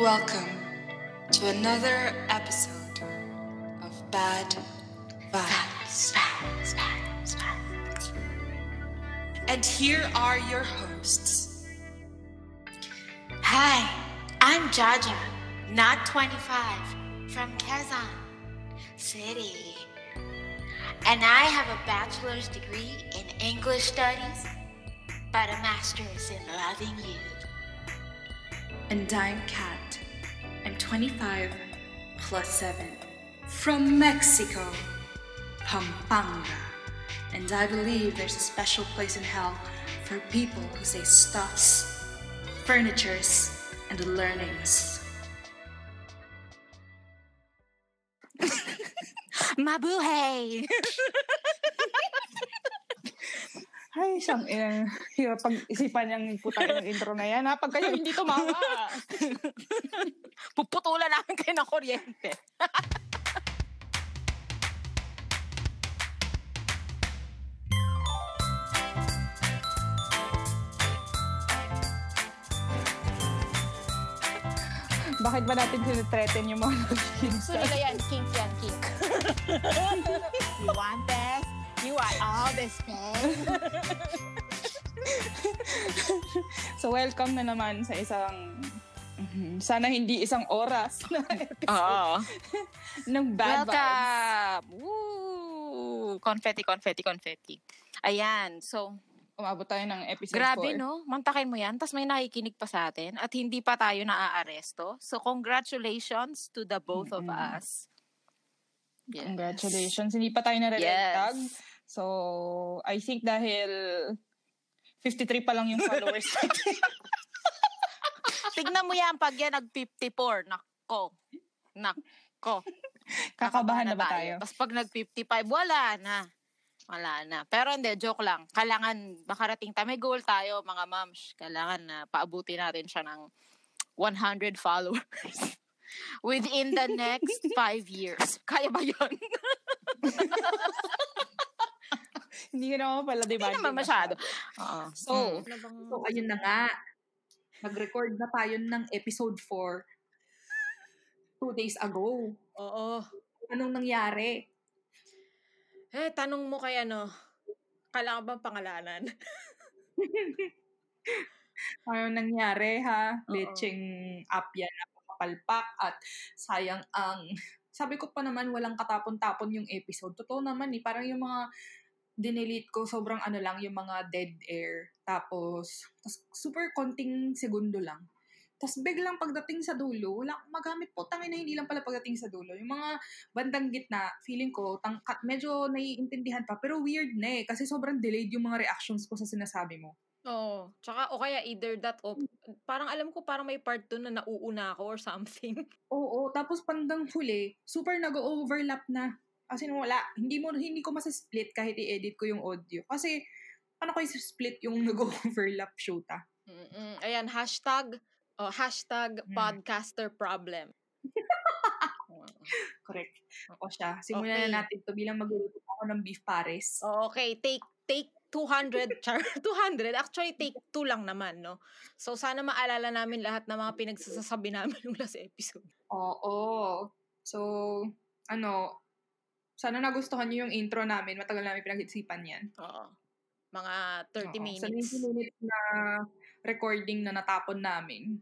Welcome to another episode of Bad Vibes. And here are your hosts. Hi, I'm Jaja, not 25, from Kazan City. And I have a bachelor's degree in English studies, but a master's in loving you. And I'm Kat. I'm 25 plus 7 from Mexico, Pampanga. And I believe there's a special place in hell for people who say stuffs, furnitures, and learnings. Mabuhay! Ay, siyang eh, hirap pag-isipan yung putang ng intro na yan, ha? Pag kayo hindi tumawa. Puputulan namin kayo ng kuryente. Bakit ba natin sinitreaten yung mga? Sulit na yan, kink yan, kink. you want this? You want all this thing? so, welcome na naman sa isang Mhm. sana hindi isang oras na episode Oo. ng Bad Vibes. Welcome! Woo! Confetti, confetti, confetti. Ayan, so, Umabot tayo ng episode grabe 4. no, mantakin mo yan, tapos may nakikinig pa sa atin at hindi pa tayo naaaresto. So, congratulations to the both of Mm-mm. us. Yes. Congratulations. Hindi pa tayo nare-red tag. So, I think dahil 53 pa lang yung followers natin. Tignan mo yan pag yan nag-54. Nako. Nako. Kakabahan na ba tayo? Tapos pag nag-55, wala na. Wala na. Pero hindi, joke lang. Kailangan makarating tayo. May goal tayo, mga moms. Kailangan na paabuti natin siya ng 100 followers within the next 5 years. Kaya ba yun? hindi ka naman pala, di ba? Hindi naman masyado. Oo. So, Mm. Ano bang- So, ayun na nga. Nag-record na tayo ng episode 4 two days ago. Oo. Anong nangyari? Eh, tanong mo kay ano, kailangan bang pangalanan? Anong nangyari, ha? Oo. Lecheng app yan, napakapalpak at sayang ang... Sabi ko pa naman, walang katapon-tapon yung episode. Totoo naman eh, parang yung mga dinelete ko, sobrang ano lang, yung mga dead air. Tapos, tas super konting segundo lang. Tapos biglang pagdating sa dulo, wala akong magamit po. Tangin na hindi lang pala pagdating sa dulo. Yung mga bandang gitna, feeling ko, tang, medyo naiintindihan pa. Pero weird na eh. Kasi sobrang delayed yung mga reactions ko sa sinasabi mo. Oo. Tsaka, o kaya either that o, parang alam ko parang may part doon na nauuna ako or something. Oo, tapos pandang huli, super nag-overlap na. As in, wala. Hindi mo hindi ko masa-split kahit i-edit ko yung audio. Kasi, paano ko i-split yung nag-overlap shoota? Mm-mm. Ayan, hashtag, oh, hashtag Mm. podcaster problem. Correct. O siya. Simulan Okay. na natin to bilang magluluto ako ng beef pares. Okay, take take 200, char, 200. Actually, take 2 lang naman, no? So, sana maalala namin lahat ng mga pinagsasabi namin yung last episode. Oo. So, ano, sana nagustuhan niyo yung intro namin. Matagal namin pinag-isipan yan. Oo. Mga 30 Oo. minutes. Sa 90 minutes na recording na natapon namin,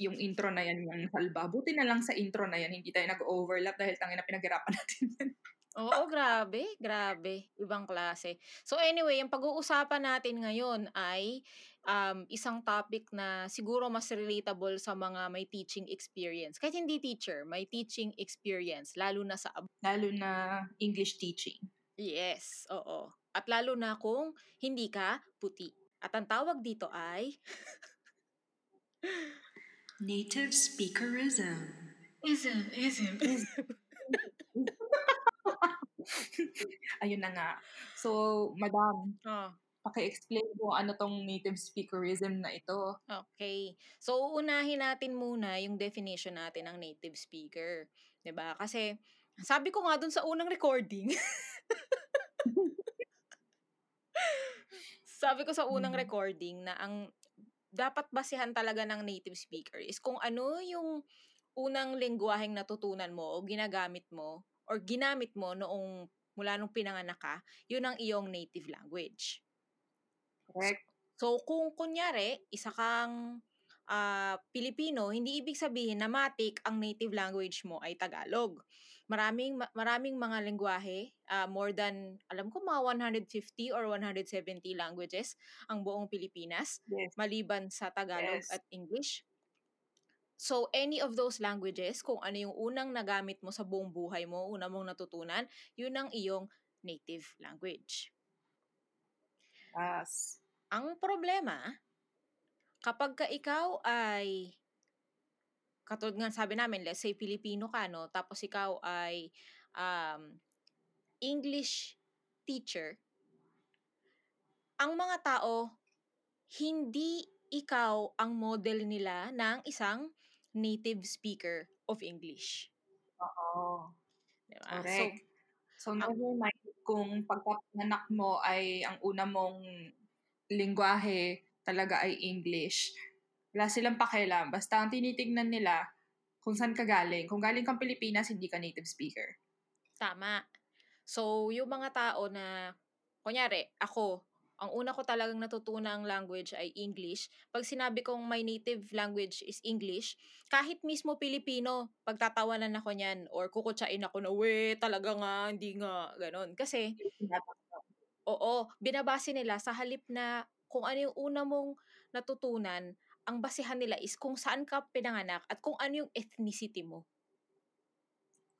yung intro na yan yung salba. Buti na lang sa intro na yan, hindi tayo nag-overlap dahil tangin na pinaghirapan natin yan. Oo, grabe. Grabe. Ibang klase. So anyway, yung pag-uusapan natin ngayon ay um, isang topic na siguro mas relatable sa mga may teaching experience. Kahit hindi teacher, may teaching experience. Lalo na sa... ab- Lalo na English teaching. Yes, oo. At lalo na kung hindi ka puti. At ang tawag dito ay... Native speakerism. Ism, ism, ism. Ayun na nga. So, madam, Oh, paki-explain mo ano tong native speakerism na ito. okay. So, uunahin natin muna yung definition natin ng native speaker. 'Di ba Kasi, sabi ko nga dun sa unang recording, sabi ko sa unang Mm. recording na ang dapat basehan talaga ng native speaker is kung ano yung unang lengguwaheng natutunan mo o ginagamit mo or ginamit mo noong mula nung pinanganak ka, yun ang iyong native language. Correct. So, kung kunyari, isa kang uh, Pilipino, hindi ibig sabihin na matik ang native language mo ay Tagalog. Maraming maraming mga lengguwahe, uh, more than alam ko mga 150 or 170 languages ang buong Pilipinas yes. maliban sa Tagalog yes. at English. So, any of those languages, kung ano yung unang nagamit mo sa buong buhay mo, una mong natutunan, yun ang iyong native language. Yes. Ang problema, kapag ka ikaw ay, katulad nga sabi namin, let's say Filipino ka, no? Tapos ikaw ay um, English teacher, ang mga tao, hindi ikaw ang model nila ng isang native speaker of English. Oo. Diba? Correct. So, so never mind kung pagkapanganak mo ay ang una mong lingwahe talaga ay English. Wala silang pakialam. Basta ang tinitignan nila kung saan ka galing. Kung galing kang Pilipinas, hindi ka native speaker. Tama. So, yung mga tao na, kunyari, ako, ang una ko talagang natutunang language ay English. Pag sinabi kong my native language is English, kahit mismo Pilipino, pagtatawanan ako niyan or kukutsain ako na, we, talaga nga, hindi nga, ganon. Kasi, oo, binabase nila sa halip na kung ano yung una mong natutunan, ang basehan nila is kung saan ka pinanganak at kung ano yung ethnicity mo.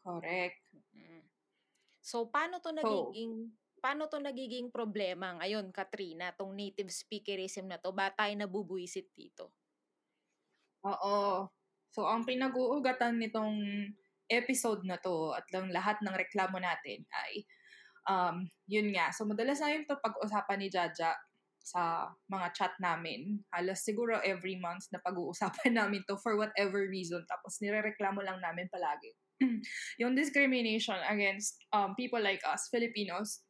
Correct. Mm. So, paano to nagiging... So, paano to nagiging problema ngayon, Katrina, tong native speakerism na to? Ba tayo nabubuisit dito? Oo. So, ang pinag-uugatan nitong episode na to at lang lahat ng reklamo natin ay um, yun nga. So, madalas na yun to pag-usapan ni Jaja sa mga chat namin. Halos siguro every month na pag-uusapan namin to for whatever reason. Tapos nirereklamo lang namin palagi. yung discrimination against um, people like us, Filipinos,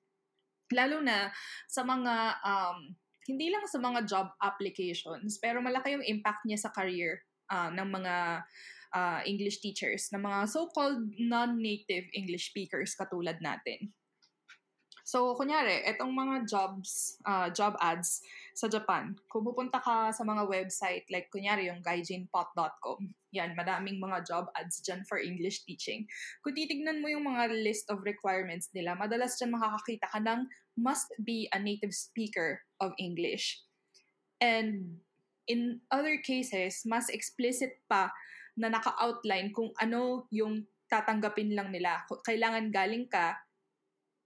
lalo na sa mga, um, hindi lang sa mga job applications, pero malaki yung impact niya sa career uh, ng mga uh, English teachers, ng mga so-called non-native English speakers katulad natin. So, kunyari, etong mga jobs, uh, job ads sa Japan, kung pupunta ka sa mga website, like kunyari yung gaijinpot.com, yan, madaming mga job ads dyan for English teaching. Kung titignan mo yung mga list of requirements nila, madalas dyan makakakita ka ng must be a native speaker of English. And in other cases, mas explicit pa na naka-outline kung ano yung tatanggapin lang nila. Kailangan galing ka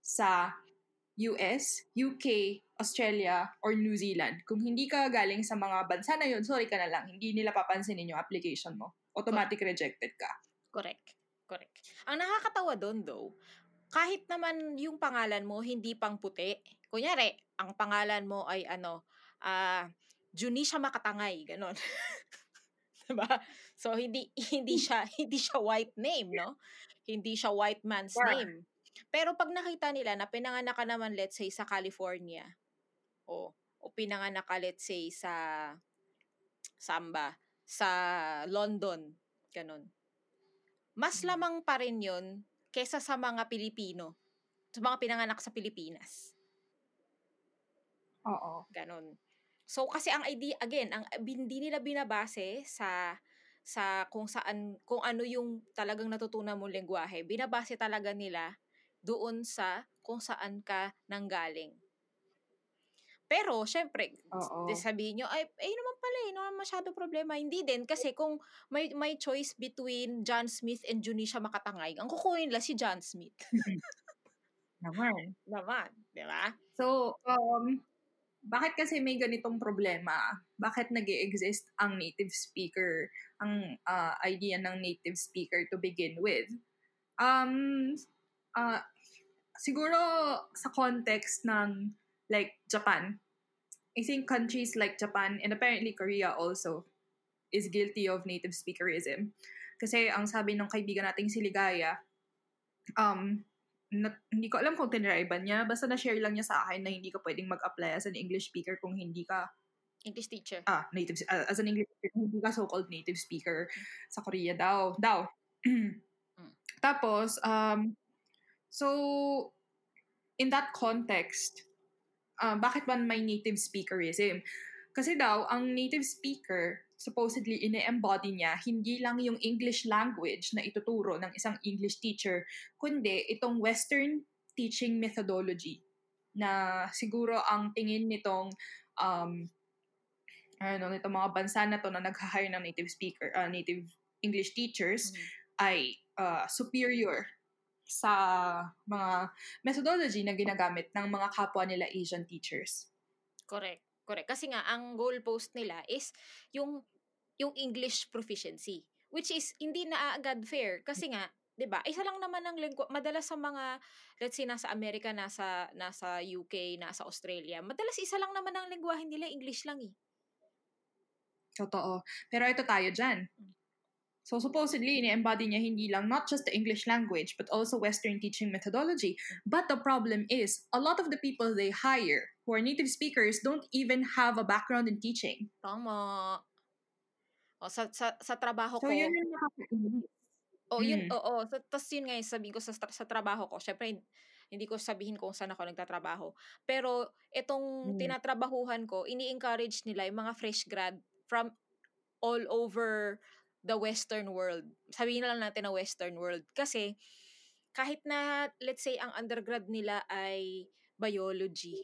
sa US, UK, Australia, or New Zealand. Kung hindi ka galing sa mga bansa na yun, sorry ka na lang. Hindi nila papansinin yung application mo. Automatic Correct. rejected ka. Correct. Correct. Ang nakakatawa doon though, kahit naman yung pangalan mo hindi pang puti. Kunyari, ang pangalan mo ay ano, uh, Junisha Makatangay, ganon. diba? So hindi hindi siya hindi siya white name, no? Hindi siya white man's yeah. name. Pero pag nakita nila na pinanganak ka naman, let's say, sa California, o, o pinanganak ka, let's say, sa Samba, sa London, ganun. Mas hmm. lamang pa rin yun kesa sa mga Pilipino, sa mga pinanganak sa Pilipinas. Oo. Ganun. So, kasi ang idea, again, ang hindi nila binabase sa sa kung saan kung ano yung talagang natutunan mong lengguwahe binabase talaga nila doon sa kung saan ka nanggaling. Pero, syempre, Oo. sabihin nyo, ay, ay naman pala, eh, naman masyado problema. Hindi din, kasi kung may, may choice between John Smith and Junisha Makatangay, ang kukunin nila si John Smith. naman. Naman, di ba? So, um, bakit kasi may ganitong problema? Bakit nag exist ang native speaker, ang uh, idea ng native speaker to begin with? Um, uh, siguro sa context ng like Japan, I think countries like Japan and apparently Korea also is guilty of native speakerism. Kasi ang sabi ng kaibigan nating si Ligaya, um, na, hindi ko alam kung tinry ba niya, basta na-share lang niya sa akin na hindi ka pwedeng mag-apply as an English speaker kung hindi ka English teacher. ah, native, ah, as an English speaker, hindi ka so-called native speaker sa Korea daw. Daw. Tapos, um, so, in that context, uh, bakit ba may native speakerism? Kasi daw, ang native speaker, supposedly, ine-embody niya, hindi lang yung English language na ituturo ng isang English teacher, kundi itong Western teaching methodology na siguro ang tingin nitong um, ano, nitong mga bansa na to na nag-hire ng native speaker, uh, native English teachers Mhm. ay uh, superior sa mga methodology na ginagamit ng mga kapwa nila Asian teachers. Correct. Correct. Kasi nga, ang goal post nila is yung yung English proficiency. Which is, hindi na agad fair. Kasi nga, 'di ba? Isa lang naman ang lingua. Madalas sa mga let's say nasa Amerika, nasa nasa UK, nasa Australia, madalas isa lang naman ang lengguwahe nila, English lang eh. Totoo. Pero ito tayo dyan. So supposedly, ini-embody niya hindi lang not just the English language, but also Western teaching methodology. But the problem is, a lot of the people they hire who are native speakers don't even have a background in teaching. Tama. O, sa, sa, sa trabaho So ko, yun yung nakakainis. Oh, yun, Mm. oo. So, tas yun nga yung sabihin ko sa, sa trabaho ko. Syempre, hin- hindi ko sabihin kung saan ako nagtatrabaho. Pero, itong Mm. tinatrabahuhan ko, ini-encourage nila yung mga fresh grad from all over the western world. Sabihin na lang natin na western world. Kasi, kahit na, let's say, ang undergrad nila ay biology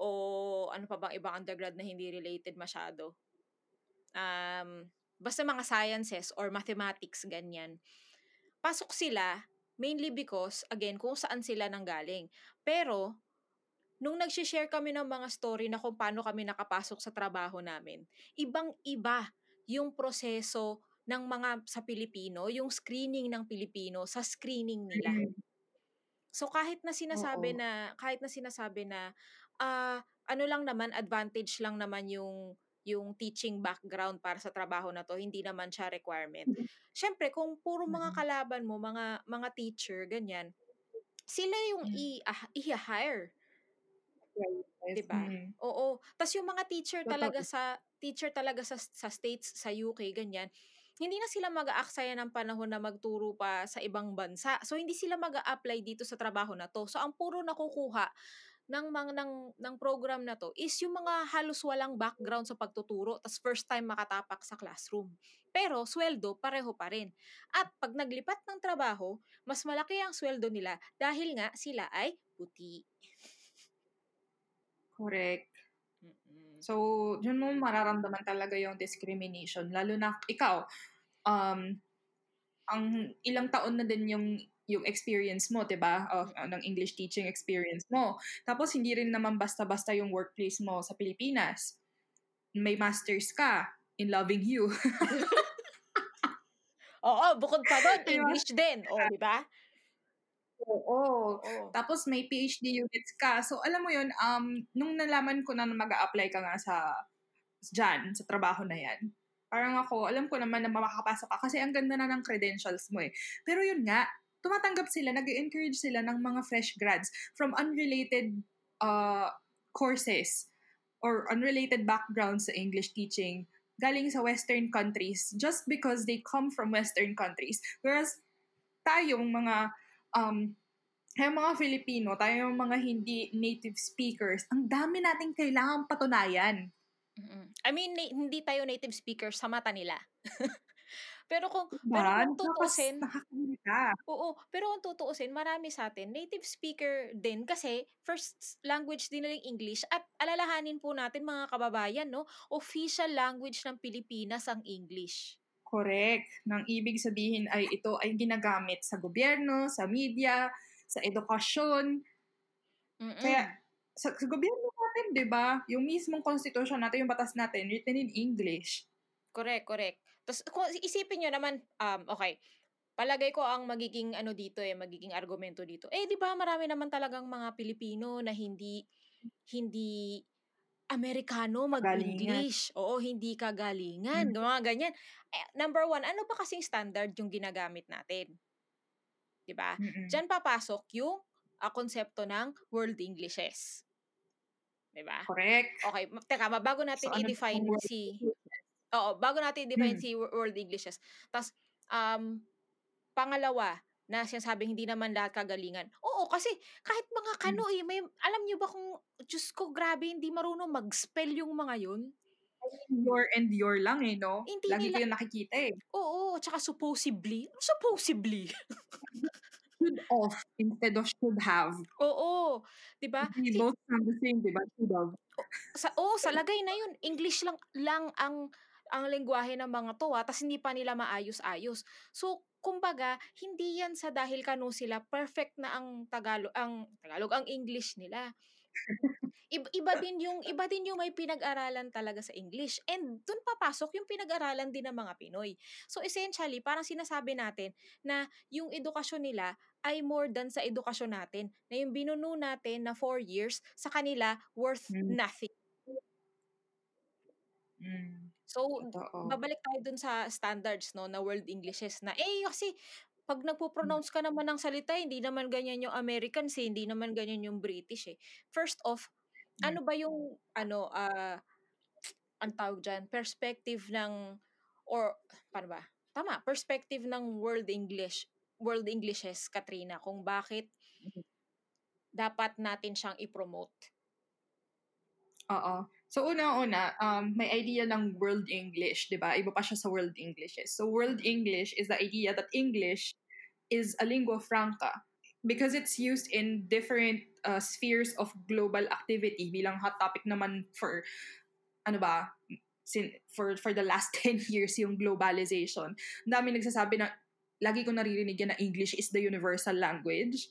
o ano pa bang ibang undergrad na hindi related masyado. Um, basta mga sciences or mathematics, ganyan. Pasok sila mainly because, again, kung saan sila nanggaling. Pero, nung nag-share kami ng mga story na kung paano kami nakapasok sa trabaho namin, ibang-iba yung proseso ng mga sa Pilipino, yung screening ng Pilipino sa screening nila. Mm. So kahit na sinasabi Oo. na kahit na sinasabi na ah ano lang naman advantage lang naman yung yung teaching background para sa trabaho na to, hindi naman siya requirement. Syempre kung puro mga Mm. kalaban mo, mga mga teacher ganyan, sila yung Mm. i ah, i-hire, Yes. 'di ba? Mm. Oo. Tas yung mga teacher talaga sa teacher talaga sa sa states, sa UK ganyan, hindi na sila mag-aaksaya ng panahon na magturo pa sa ibang bansa. So hindi sila mag-a-apply dito sa trabaho na to. So ang puro nakukuha ng mga ng ng program na to is yung mga halos walang background sa pagtuturo tas first time makatapak sa classroom. Pero sweldo pareho pa rin. At pag naglipat ng trabaho, mas malaki ang sweldo nila dahil nga sila ay puti. Correct. Mm-mm. So, yun mo mararamdaman talaga yung discrimination. Lalo na ikaw, um, ang ilang taon na din yung yung experience mo, 'di ba? Of uh, ng English teaching experience mo. Tapos hindi rin naman basta-basta yung workplace mo sa Pilipinas. May masters ka in loving you. Oo, bukod pa doon? English din. O, di ba? Oo. Oo. Tapos may PhD units ka. So alam mo yun, um, nung nalaman ko na mag-a-apply ka nga sa dyan, sa trabaho na yan, parang ako, alam ko naman na makakapasok ka kasi ang ganda na ng credentials mo eh. Pero yun nga, tumatanggap sila, nag encourage sila ng mga fresh grads from unrelated uh, courses or unrelated backgrounds sa English teaching galing sa Western countries just because they come from Western countries. Whereas tayong mga um, yung mga Filipino, tayong mga hindi native speakers, ang dami nating kailangan patunayan. Mm-mm. I mean, na- hindi tayo native speakers sa mata nila. pero kung, pero Diba? kung tutuusin, oo, pero kung tutuusin, marami sa atin, native speaker din kasi first language din nila English at alalahanin po natin mga kababayan, no, official language ng Pilipinas ang English. Correct. Nang ibig sabihin ay ito ay ginagamit sa gobyerno, sa media, sa edukasyon. Mm-mm. Kaya sa, sa gobyerno di ba, yung mismong constitution natin, yung batas natin, written in English. Correct, correct. Tapos, kung isipin nyo naman, um, okay, palagay ko ang magiging ano dito eh, magiging argumento dito. Eh, di ba marami naman talagang mga Pilipino na hindi, hindi Amerikano mag-English. Oo, hindi kagalingan. Hmm. Mga ganyan. Eh, number one, ano ba kasing standard yung ginagamit natin? Di ba? Diyan papasok yung ah, konsepto ng world Englishes. 'Di ba? Correct. Okay, teka, bago natin So, ano i-define word si Oo, bago natin i-define Hmm. si wo- world Englishes. Tapos um pangalawa na sinasabing hindi naman lahat kagalingan. Oo, kasi kahit mga Hmm. kano eh, may alam niyo ba kung Diyos ko, grabe, hindi marunong mag-spell yung mga yun? Your and your lang eh, no? Hindi Lagi nila- ko yung nakikita eh. Oo, tsaka supposedly. Ano Supposedly. Should off instead of should have. Oo, 'di ba? Si- both sound the same, di ba? Should have. sa oo, sa lagay na yun, English lang lang ang ang lengguwahe ng mga to, ah, tas hindi pa nila maayos-ayos. So, kumbaga, hindi yan sa dahil kano sila perfect na ang Tagalog, ang Tagalog, ang English nila. Iba, iba din yung iba din yung may pinag-aralan talaga sa English. And doon papasok yung pinag-aralan din ng mga Pinoy. So essentially, parang sinasabi natin na yung edukasyon nila ay more than sa edukasyon natin. Na yung binuno natin na four years, sa kanila worth Mm. nothing. Mm, So, totoo. babalik tayo dun sa standards no na world Englishes na eh kasi pag nagpo-pronounce ka naman ng salita, hindi naman ganyan yung Americans eh, hindi naman ganyan yung British eh. First off. Ano ba yung ano ah ang tawag dyan, perspective ng or paano ba? Tama, perspective ng world English, world Englishes, Katrina, kung bakit Mhm. dapat natin siyang i-promote. Oo. So, una-una, um, may idea ng World English, di ba? Iba pa siya sa World Englishes. So, World English is the idea that English is a lingua franca because it's used in different uh, spheres of global activity bilang hot topic naman for, ano ba, sin- for, for the last 10 years yung globalization. Dami nagsasabi na, lagi ko naririnig yan na English is the universal language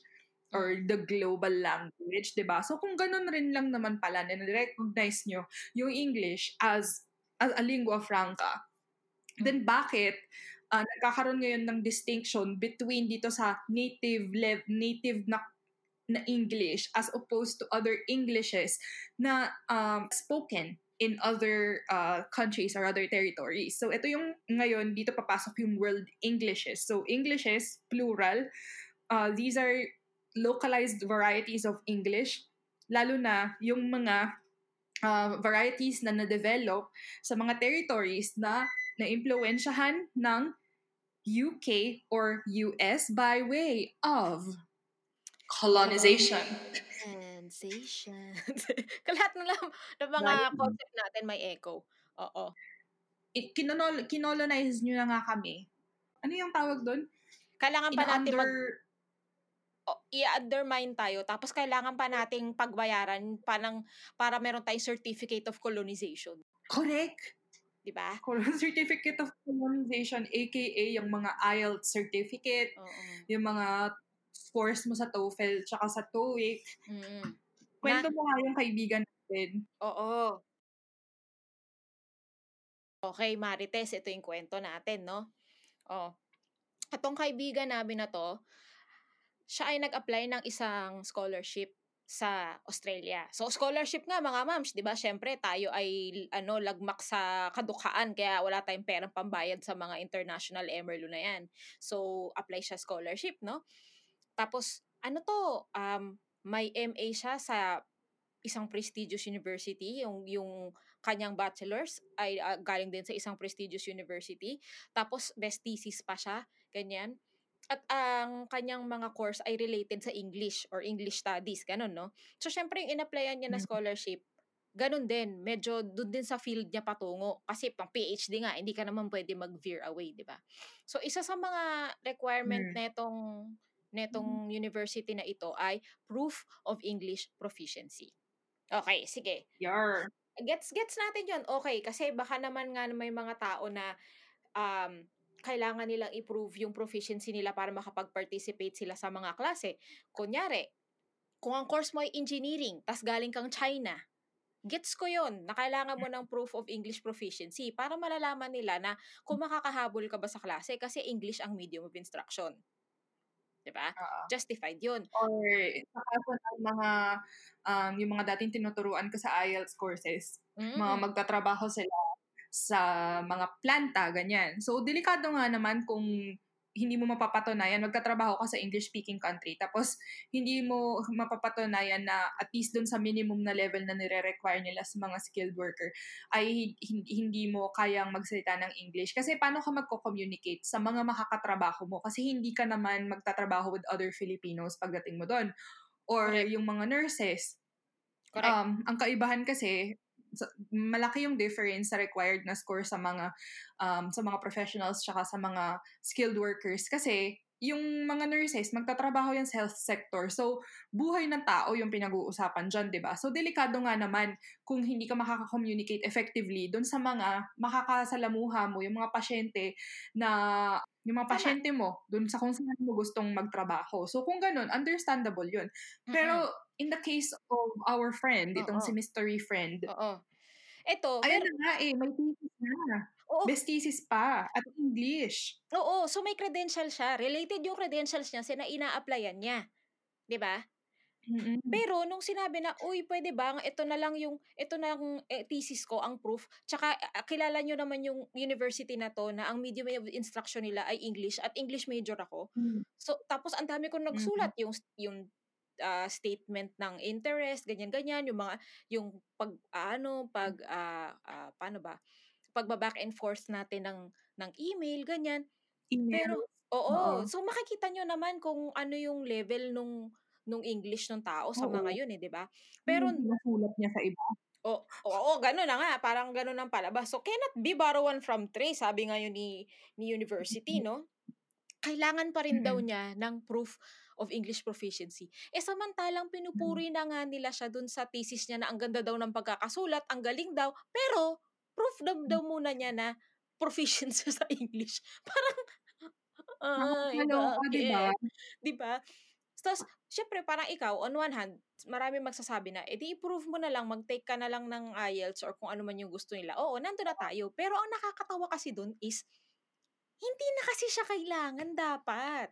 or the global language, 'di ba? So kung ganun rin lang naman pala na recognize nyo yung English as as a lingua franca, then bakit ah, nagkakaroon ngayon ng distinction between dito sa native lev- native na na English as opposed to other Englishes na um, spoken in other uh, countries or other territories. So ito yung ngayon dito papasok yung world Englishes. So Englishes plural. Uh, these are localized varieties of English, lalo na yung mga uh, varieties na na-develop sa mga territories na na-impluensyahan ng UK or US by way of colonization. Sensation. Lahat na lang ng mga Right. concept natin may echo. Oo. I- kinonol- kinolonize nyo na nga kami. Ano yung tawag doon? Kailangan pa natin mag, In-under... o, i-undermine tayo tapos kailangan pa nating pagbayaran pa ng, para meron tayong certificate of colonization. Correct. Di ba? Certificate of colonization, aka yung mga IELTS certificate, Oo. yung mga scores mo sa TOEFL tsaka sa TOEIC. Mm-mm. Kwento mo nga yung kaibigan natin. Oo. Okay, Marites, ito yung kwento natin, no? Oh. Itong kaibigan namin na to, siya ay nag-apply ng isang scholarship sa Australia. So scholarship nga mga mams, 'di ba? Syempre tayo ay ano lagmak sa kadukhaan kaya wala tayong perang pambayad sa mga international Emerlo na 'yan. So apply siya scholarship, no? Tapos ano to, um may MA siya sa isang prestigious university, yung yung kanyang bachelor's ay ah, galing din sa isang prestigious university. Tapos best thesis pa siya, ganyan. At ang kanyang mga course ay related sa English or English studies, ganun, no? So, syempre, yung in-applyan niya na Mm. scholarship, ganun din. Medyo doon din sa field niya patungo. Kasi pang PhD nga, hindi ka naman pwede mag-veer away, di ba? So, isa sa mga requirement Mm. netong netong university na ito ay proof of English proficiency. Okay, sige. Yar. Gets gets natin 'yon. Okay, kasi baka naman nga may mga tao na um kailangan nilang i-prove yung proficiency nila para makapag-participate sila sa mga klase. Kunyari, kung ang course mo ay engineering, tas galing kang China, gets ko yon na kailangan mo ng proof of English proficiency para malalaman nila na kung makakahabol ka ba sa klase kasi English ang medium of instruction. 'Di ba? Oo. Justified yun. Or sa kaso ng mga, um, yung mga dating tinuturuan ko sa IELTS courses, mga Mm. magtatrabaho sila sa mga planta, ganyan. So, delikado nga naman kung hindi mo mapapatunayan, magtatrabaho ka sa English-speaking country, tapos hindi mo mapapatunayan na at least dun sa minimum na level na nire-require nila sa mga skilled worker, ay hindi mo kayang magsalita ng English. Kasi paano ka magko-communicate sa mga makakatrabaho mo? Kasi hindi ka naman magtatrabaho with other Filipinos pagdating mo doon. Or Correct. yung mga nurses. Correct. Um, ang kaibahan kasi, malaki yung difference sa required na score sa mga um, sa mga professionals tsaka sa mga skilled workers kasi yung mga nurses, magtatrabaho yan sa health sector. So, buhay ng tao yung pinag-uusapan dyan, di ba? So, delikado nga naman kung hindi ka makaka-communicate effectively dun sa mga makakasalamuha mo, yung mga pasyente na, yung mga pasyente mo, dun sa kung saan mo gustong magtrabaho. So, kung ganun, understandable yun. Pero, in the case of our friend, itong Oo. si mystery friend, Oo. Ito, ayun na nga eh, may thesis na. Oo. Best thesis pa at English. Oo, so may credential siya. Related yung credentials niya sa na ina-applyan niya. 'Di ba? Mm. Pero nung sinabi na, uy, pwede ba, ito na lang yung, ito na lang eh, thesis ko, ang proof. Tsaka, kilala nyo naman yung university na to, na ang medium of instruction nila ay English, at English major ako. Mm. So, tapos ang dami ko nagsulat, mm. yung, yung uh, statement ng interest, ganyan-ganyan, yung mga, yung pag, uh, ano, pag, uh, uh, paano ba, pagba-back and forth natin ng, ng email, ganyan. Email. Pero, oo, Oo. so makikita nyo naman kung ano yung level nung, nung English ng tao sa Oo. mga yun eh, di ba? Pero, nasulat niya sa iba. Oo, oh, oh, gano'n na nga, parang gano'n ang palabas. So, cannot be borrow one from three, sabi ngayon ni, ni university, no? Kailangan pa rin mm-hmm. daw niya ng proof of English proficiency. Eh samantalang pinupuri na nga nila siya dun sa thesis niya na ang ganda daw ng pagkakasulat, ang galing daw, pero proof daw, daw muna niya na proficient siya sa English. Parang, ah, uh, di ba? Di ba? Tapos, syempre, parang ikaw, on one hand, marami magsasabi na, edi i-prove mo na lang, mag-take ka na lang ng IELTS or kung ano man yung gusto nila. Oo, nando na tayo. Pero ang nakakatawa kasi dun is, hindi na kasi siya kailangan dapat.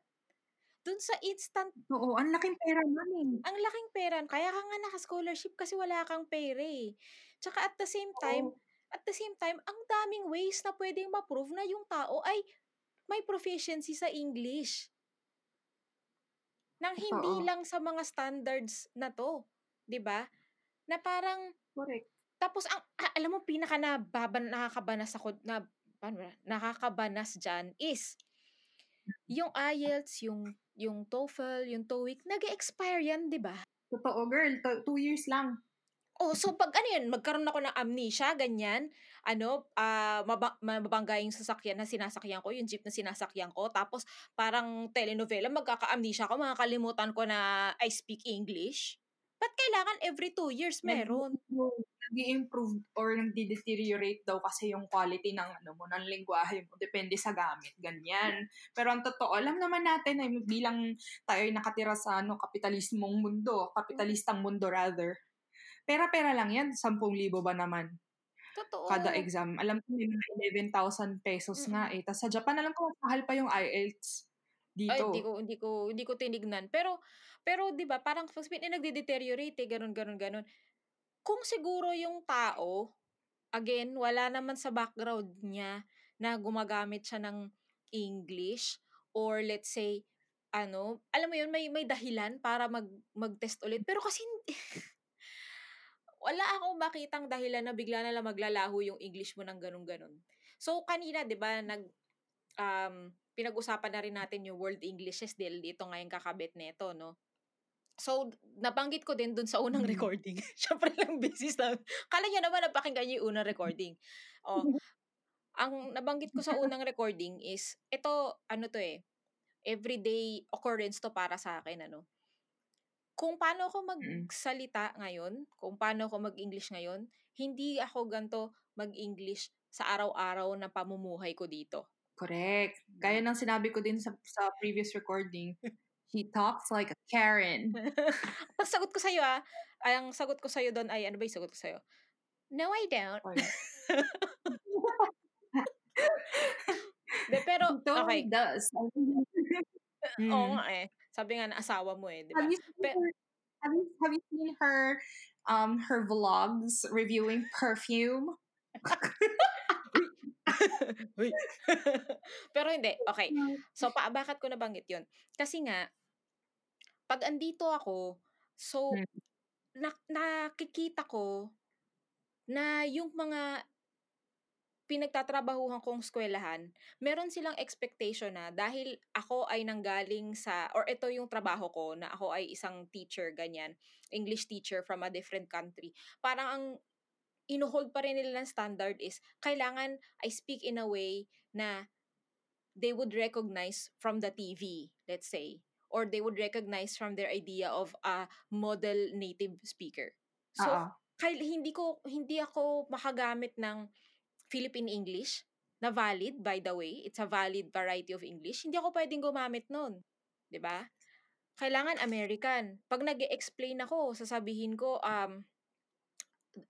Dun sa instant... Oo, ang laking pera man eh. Ang laking pera. Kaya ka nga naka-scholarship kasi wala kang pera eh. Tsaka at the same time, Oo. at the same time, ang daming ways na pwedeng ma-prove na yung tao ay may proficiency sa English. Nang hindi Oo. lang sa mga standards na to. 'di ba? Na parang Correct. Tapos ang ah, alam mo pinaka na baban nakakabanas ako na paano ba, nakakabanas diyan is yung IELTS, yung yung TOEFL, yung TOEIC, nag-expire yan, di ba? Totoo, girl. To- two years lang. Oh, so pag ano yun, magkaroon ako ng amnesia, ganyan, ano, uh, mab- mabangga yung sasakyan na sinasakyan ko, yung jeep na sinasakyan ko, tapos parang telenovela, magkaka-amnesia ako, makakalimutan ko na I speak English. Ba't kailangan every two years meron? nag-i-improve or nagdi-deteriorate daw kasi yung quality ng ano mo, ng lingwahe mo. Depende sa gamit. Ganyan. Pero ang totoo, alam naman natin ay bilang tayo ay nakatira sa ano, kapitalismong mundo, kapitalistang mundo rather. Pera-pera lang yan. 10,000 ba naman? Totoo. Kada exam. Alam ko may mga 11,000 pesos mm-hmm. nga eh. Tapos sa Japan, alam ko, mahal pa yung IELTS dito. Ay, hindi ko, hindi ko, hindi ko tinignan. Pero, pero, di ba, parang pag eh, nagde-deteriorate, eh, ganun, ganun, ganun. Kung siguro yung tao, again, wala naman sa background niya na gumagamit siya ng English or let's say, ano, alam mo yun, may, may dahilan para mag, mag-test ulit. Pero kasi, wala akong makitang dahilan na bigla na lang maglalaho yung English mo ng ganun-ganun. So, kanina, di ba, nag, um, pinag-usapan na rin natin yung World Englishes dahil dito ngayon kakabit nito, no? So, nabanggit ko din dun sa unang mm. recording. Siyempre lang business na. Kala niya naman napakinggan niyo yung unang recording. Oh, ang nabanggit ko sa unang recording is, ito, ano to eh, everyday occurrence to para sa akin, ano. Kung paano ako mm. magsalita ngayon, kung paano ako mag-English ngayon, hindi ako ganto mag-English sa araw-araw na pamumuhay ko dito. Correct. Gaya ng sinabi ko din sa, sa previous recording, He talks like a Karen. Pag sagot ko sa'yo ah, ang sagot ko sa'yo doon ay, ano ba yung sagot ko sa'yo? No, I don't. Oh, De, pero, okay. does. mm. Oo nga eh. Sabi nga na asawa mo eh, di ba? Have you seen her, have you, have you seen her, um, her vlogs reviewing perfume? Pero hindi, okay. So, pa, bakit ko nabanggit yun? Kasi nga, pag andito ako, so, Hmm. na, nakikita ko na yung mga pinagtatrabahuhan kong eskwelahan, meron silang expectation na dahil ako ay nanggaling sa, or ito yung trabaho ko, na ako ay isang teacher, ganyan, English teacher from a different country. Parang ang inuhold pa rin nila ng standard is, kailangan I speak in a way na they would recognize from the TV, let's say. Or they would recognize from their idea of a model native speaker. So, Oo. kaya hindi ko hindi ako makagamit ng Philippine English na valid by the way. It's a valid variety of English. Hindi ako pwedeng gumamit nun 'di ba? Kailangan American. Pag nag-explain ako sasabihin ko um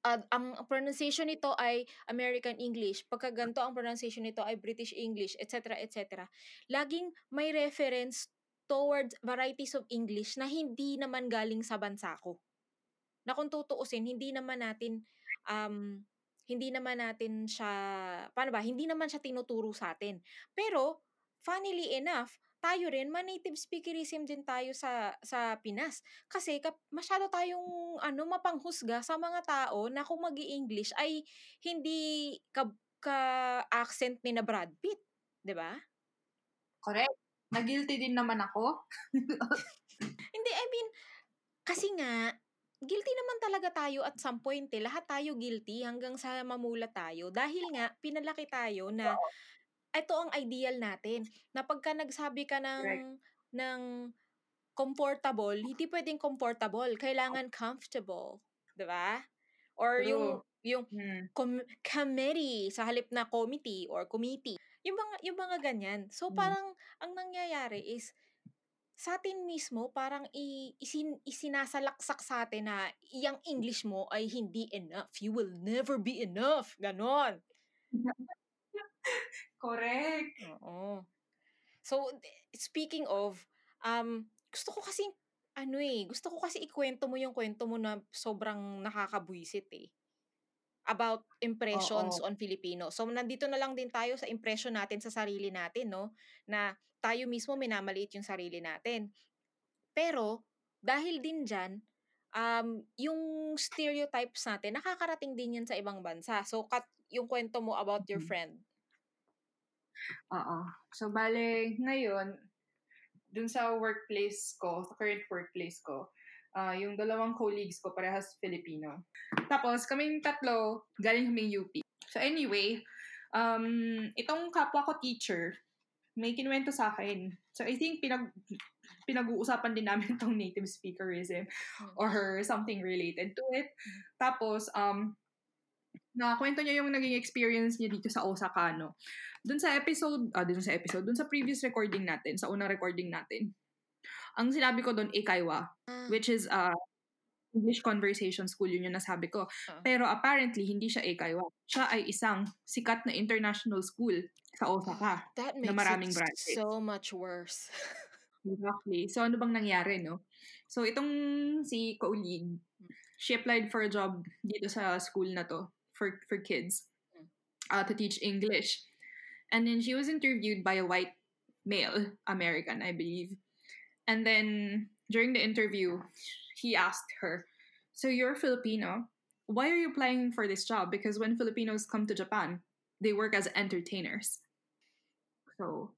uh, ang pronunciation nito ay American English. Pagka ganito ang pronunciation nito ay British English etc etc laging may reference towards varieties of English na hindi naman galing sa bansa ko na kung tutuusin, hindi naman natin, um, hindi naman natin siya, paano ba, hindi naman siya tinuturo sa atin. Pero, funnily enough, tayo rin, ma-native speakerism din tayo sa sa Pinas. Kasi kap, masyado tayong ano mapanghusga sa mga tao na kung magi english ay hindi ka, ka accent ni na Brad Pitt, 'di ba? Correct. Nag-guilty din naman ako. Hindi, I mean, kasi nga, guilty naman talaga tayo at some point eh. Lahat tayo guilty hanggang sa mamula tayo. Dahil nga, pinalaki tayo na ito ang ideal natin. Na pagka nagsabi ka ng, Correct. ng comfortable, hindi pwedeng comfortable. Kailangan comfortable. 'Di ba? Or yung, yung Hmm. com- committee sa halip na committee or committee. Yung mga yung mga ganyan. So Mm. parang ang nangyayari is sa atin mismo parang i, isin, isinasalaksak sa atin na iyang English mo ay hindi enough. You will never be enough. Ganon. Correct. Oo. So, speaking of, um, gusto ko kasi, ano eh, gusto ko kasi ikwento mo yung kwento mo na sobrang nakakabwisit eh. About impressions Oo. on Filipino. So, nandito na lang din tayo sa impression natin sa sarili natin, no? Na tayo mismo minamaliit yung sarili natin. Pero, dahil din dyan, um, yung stereotypes natin, nakakarating din yan sa ibang bansa. So, kat, yung kwento mo about your Mhm. friend. Oo. So, bale, ngayon, dun sa workplace ko, sa current workplace ko, ah yung dalawang colleagues ko, parehas Filipino. Tapos, kaming tatlo, galing kaming UP. So, anyway, um, itong kapwa ko teacher, may kinuwento sa akin. So, I think pinag pinag-uusapan din namin tong native speakerism or something related to it. Tapos, um, nakakwento niya yung naging experience niya dito sa Osaka, no? Dun sa episode, ah, dun sa episode, dun sa previous recording natin, sa unang recording natin, ang sinabi ko doon, Eikaiwa, Ah. which is uh, English Conversation School, yun yung nasabi ko. Ah. Pero apparently, hindi siya Eikaiwa. Siya ay isang sikat na international school sa Osaka. That na makes maraming it branches. so much worse. Exactly. So, ano bang nangyari, no? So, itong si colleague, she applied for a job dito sa school na to for, for kids uh, to teach English. And then she was interviewed by a white male American, I believe. And then during the interview, he asked her, So you're Filipino? Why are you applying for this job? Because when Filipinos come to Japan, they work as entertainers. So,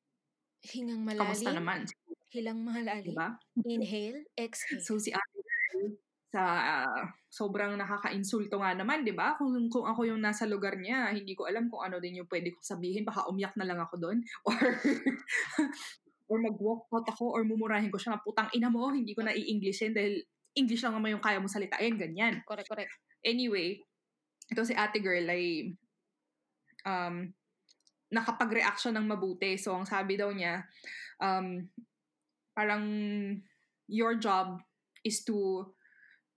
Hingang kamusta naman? hilang malalim. Diba? Inhale, exhale. So si ate sa ah, sobrang nakaka-insulto nga naman, 'di ba? Kung kung ako yung nasa lugar niya, hindi ko alam kung ano din yung pwede kong sabihin, baka umiyak na lang ako doon or or mag-walk out ako or mumurahin ko siya na putang ina mo, hindi ko na i-Englishin dahil English lang naman yung kaya mo salitain, ganyan. correct, correct. Anyway, ito si ate girl ay um, nakapag-react siya ng mabuti. So, ang sabi daw niya, um, parang your job is to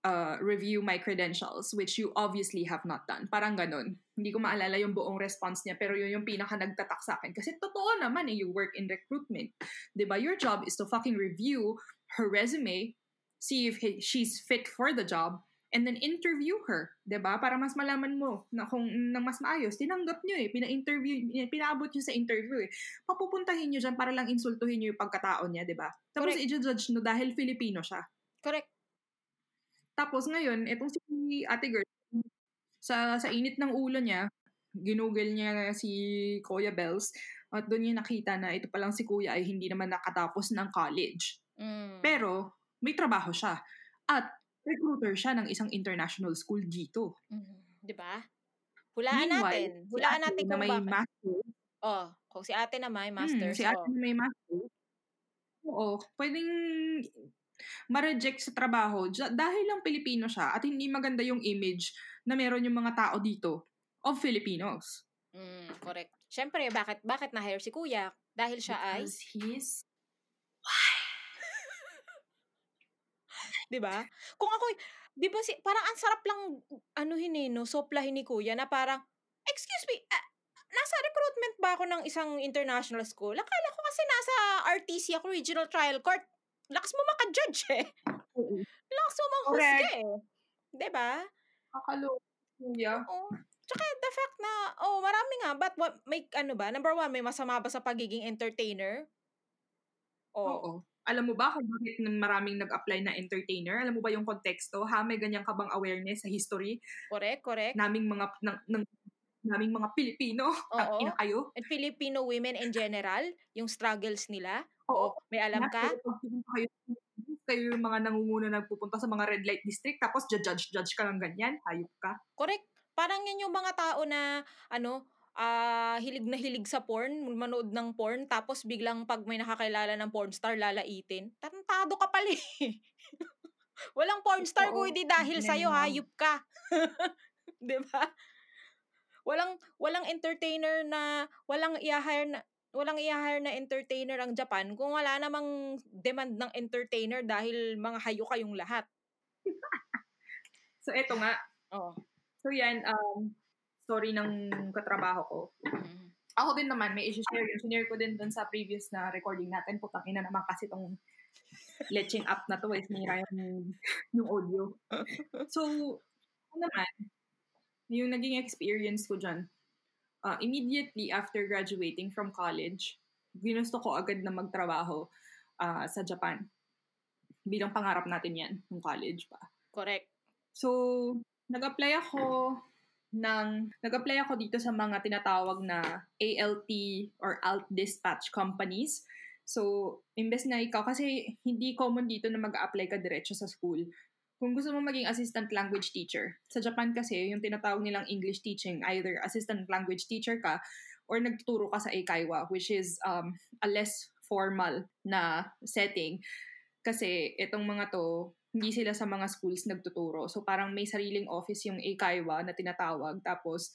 uh, review my credentials, which you obviously have not done. Parang ganun. Hindi ko maalala yung buong response niya, pero yun yung pinaka nagtatak sa akin. Kasi totoo naman eh, you work in recruitment. ba Your job is to fucking review her resume, see if he- she's fit for the job, and then interview her, ba? Para mas malaman mo na kung nang mas maayos, tinanggap niyo eh, pina-interview, pinaabot niyo sa interview eh. Papupuntahin niyo diyan para lang insultuhin niyo yung pagkatao niya, ba? Tapos Correct. i-judge no dahil Filipino siya. Correct. Tapos ngayon, etong si Ate Girl, sa sa init ng ulo niya, ginugol niya si Kuya Bells at doon niya nakita na ito palang si Kuya ay hindi naman nakatapos ng college. Mm. Pero may trabaho siya. At recruiter siya ng isang international school dito. Mm, 'di ba? Hulaan Meanwhile, natin. si Hulaan ate natin na kung may bakit. master, Oh, kung si ate na may mm, masters. si ate oh. na may master, oo, pwedeng ma-reject sa trabaho dahil lang Pilipino siya at hindi maganda yung image na meron yung mga tao dito of Filipinos. Mm, correct. Siyempre, bakit bakit na-hire si kuya? Dahil siya ay, Because he's 'di ba? Kung ako, 'di ba si parang ang sarap lang ano eh, no, soplahin ni kuya na parang, excuse me, ah, nasa recruitment ba ako ng isang international school? Akala ko kasi nasa RTC ako, Regional Trial Court. Lakas mo maka-judge eh. Lakas mo manghusga eh. 'Di ba? Kakalo. Kuya. Oo. Tsaka the fact na, oh, marami nga, but what, may, ano ba, number one, may masama ba sa pagiging entertainer? Oh, Oo. Alam mo ba kung bakit maraming nag-apply na entertainer? Alam mo ba yung konteksto? Ha, may ganyan ka bang awareness sa history correct, correct. naming mga ng, ng naming mga Pilipino? Oo. Ina kayo? And Filipino women in general, yung struggles nila. Oo. Oh, may alam ka? Kayo, kayo yung mga nangunguna nagpupunta sa mga red light district tapos judge-judge ka lang ganyan, hayop ka. Correct. Parang yan yung mga tao na, ano, ah hilig na hilig sa porn, manood ng porn, tapos biglang pag may nakakilala ng porn star, lalaitin. Tarantado ka pala eh. Walang porn star kung hindi dahil Ganyan sa'yo, hayop ka. 'Di ba? Walang walang entertainer na walang i-hire na walang i-hire na entertainer ang Japan kung wala namang demand ng entertainer dahil mga hayo kayong lahat. So eto nga. Oh. So yan, um, story ng katrabaho ko. Ako din naman, may isi-share yun. Sinare ko din dun sa previous na recording natin. Putang ina naman kasi tong letching up na to. Eh, sinira yung, yung audio. So, ano naman, yung naging experience ko dyan, uh, immediately after graduating from college, ginusto ko agad na magtrabaho uh, sa Japan. Bilang pangarap natin yan, ng college pa. Correct. So, nag-apply ako ng nag-apply ako dito sa mga tinatawag na ALT or alt dispatch companies. So, imbes na ikaw, kasi hindi common dito na mag-apply ka diretso sa school. Kung gusto mo maging assistant language teacher, sa Japan kasi, yung tinatawag nilang English teaching, either assistant language teacher ka or nagtuturo ka sa Eikaiwa, which is um, a less formal na setting. Kasi itong mga to, hindi sila sa mga schools nagtuturo. So parang may sariling office yung Eikaiwa na tinatawag. Tapos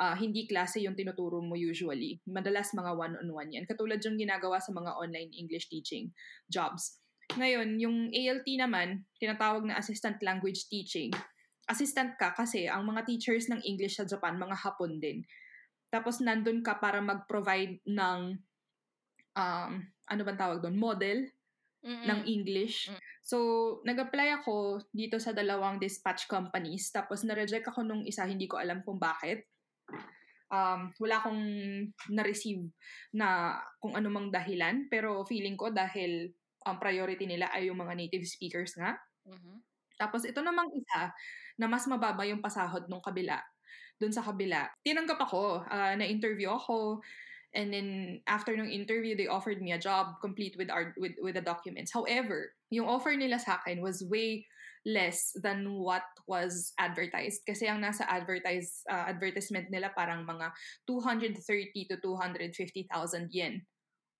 ah, hindi klase yung tinuturo mo usually. Madalas mga one-on-one yan. Katulad yung ginagawa sa mga online English teaching jobs. Ngayon, yung ALT naman, tinatawag na Assistant Language Teaching. Assistant ka kasi ang mga teachers ng English sa Japan, mga Hapon din. Tapos nandun ka para mag-provide ng um, ano bang tawag doon? Model Mm-mm. ng English. Mm. So, nag-apply ako dito sa dalawang dispatch companies. Tapos, na-reject ako nung isa. Hindi ko alam kung bakit. Um, wala akong na-receive na kung anumang dahilan. Pero feeling ko dahil ang priority nila ay yung mga native speakers nga. Mhm. Tapos, ito namang isa na mas mababa yung pasahod nung kabila. Doon sa kabila. Tinanggap ako. ah, na-interview ako. And then after nung interview, they offered me a job complete with our with with the documents. However, yung offer nila sa akin was way less than what was advertised. Kasi ang nasa advertise uh, advertisement nila parang mga 230 to 250,000 yen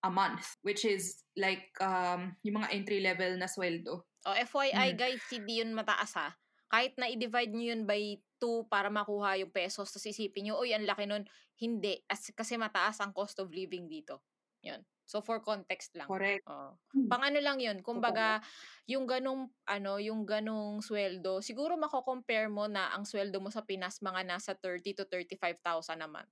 a month, which is like um yung mga entry level na sweldo. O, FYI Mm. guys, hindi yun mataas ha. Kahit na i-divide nyo yun by 2 para makuha yung pesos, tapos isipin nyo, uy, ang laki nun. Hindi. As, kasi mataas ang cost of living dito. Yun. So, for context lang. Correct. Oo. Hmm. Pang ano lang yun, kumbaga, yung ganong, ano, yung ganong sweldo, siguro mako-compare mo na ang sweldo mo sa Pinas mga nasa 30 to 35,000 naman.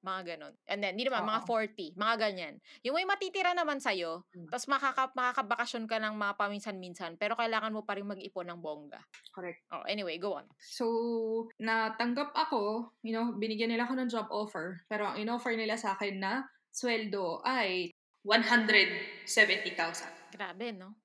Mga ganon. And then, hindi naman, mga Oo. 40. Mga ganyan. Yung may matitira naman sa'yo, Hmm. tapos makaka, makakabakasyon ka ng mga paminsan-minsan, pero kailangan mo pa rin mag-ipon ng bongga. Correct. Oh, anyway, go on. So, natanggap ako, you know, binigyan nila ako ng job offer, pero ang in-offer nila sa akin na sweldo ay 170,000. Grabe, no?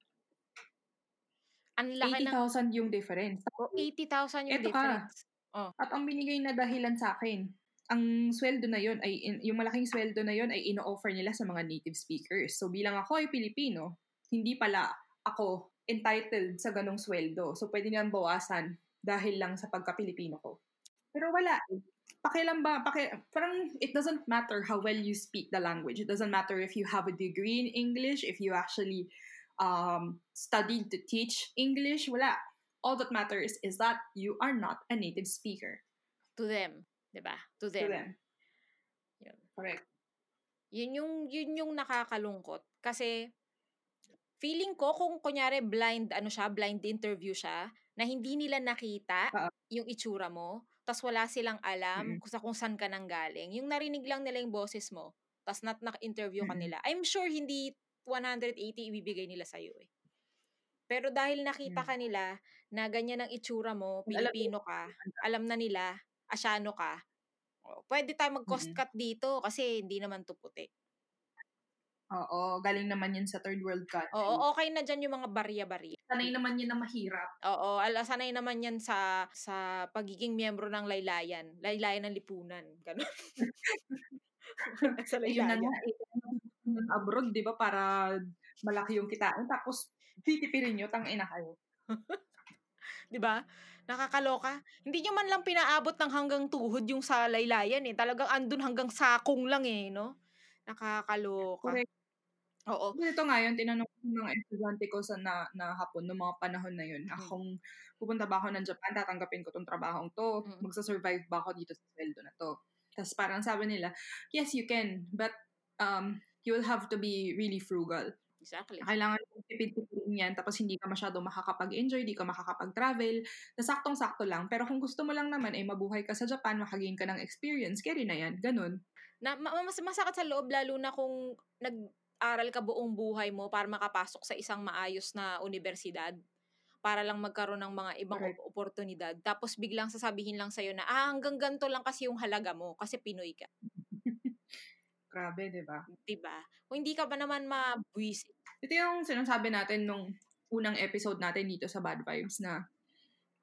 Ang laki ng... 80,000 yung difference. Oh, 80,000 yung Eto ka. difference. At ang binigay na dahilan sa akin, ang sweldo na yun ay, yung malaking sweldo na yun ay ino-offer nila sa mga native speakers. So bilang ako ay Pilipino, hindi pala ako entitled sa ganong sweldo. So pwede nilang bawasan dahil lang sa pagka-Pilipino ko. Pero wala. eh. Pakialam ba, paki, parang it doesn't matter how well you speak the language. It doesn't matter if you have a degree in English, if you actually um, studied to teach English, wala. All that matters is that you are not a native speaker. To them. 'Di ba? To To them. them. Yun. Correct. Yun yung, yun yung nakakalungkot. Kasi, feeling ko kung kunyari blind, ano siya, blind interview siya, na hindi nila nakita Oo. yung itsura mo, tas wala silang alam Mm. kung sa kung saan ka nang galing. Yung narinig lang nila yung boses mo, tas not na-interview ka Mm. nila. I'm sure hindi 180 ibibigay nila sa'yo eh. Pero dahil nakita Mm. ka nila na ganyan ang itsura mo, Pilipino ka, alam na nila, asyano ka, oh, pwede tayo mag-cost Mm-mm. cut dito kasi hindi naman to puti. Oo, galing naman yun sa third world country. Oo, okay na dyan yung mga barya-barya. Sanay naman yun na mahirap. Oo, ala sanay naman yan sa sa pagiging miyembro ng laylayan. Laylayan ng lipunan. Ganun. sa Ayun na laylayan. nga, eh, abroad, di ba, para malaki yung kitaan. Tapos, titipirin nyo, tang ina kayo. 'Di ba? Nakakaloka. Hindi nyo man lang pinaabot ng hanggang tuhod yung sa laylayan eh. Talagang andun hanggang sakong lang eh, no? Nakakaloka. Correct. Oo. Ito nga yun, tinanong ko mga estudyante ko sa na, na hapon, noong mga panahon na yun, Mm. kung pupunta ba ako ng Japan, tatanggapin ko tong trabahong to, Mm. magsasurvive ba ako dito sa sweldo na to. Tapos parang sabi nila, yes, you can, but um, you will have to be really frugal. Exactly. Kailangan tipid-tipidin yan, tapos hindi ka masyado makakapag-enjoy, hindi ka makakapag-travel, saktong-sakto lang. Pero kung gusto mo lang naman, ay mabuhay ka sa Japan, makagain ka ng experience, carry na yan, ganun. Na, ma- mas masakit sa loob lalo na kung nag-aral ka buong buhay mo para makapasok sa isang maayos na universidad para lang magkaroon ng mga ibang Correct. op- oportunidad. Tapos biglang sasabihin lang sa'yo na, ah, hanggang ganito lang kasi yung halaga mo kasi Pinoy ka. Grabe, di ba? Diba? Kung hindi ka ba naman mabwisit. Ito yung sinasabi natin nung unang episode natin dito sa Bad Vibes na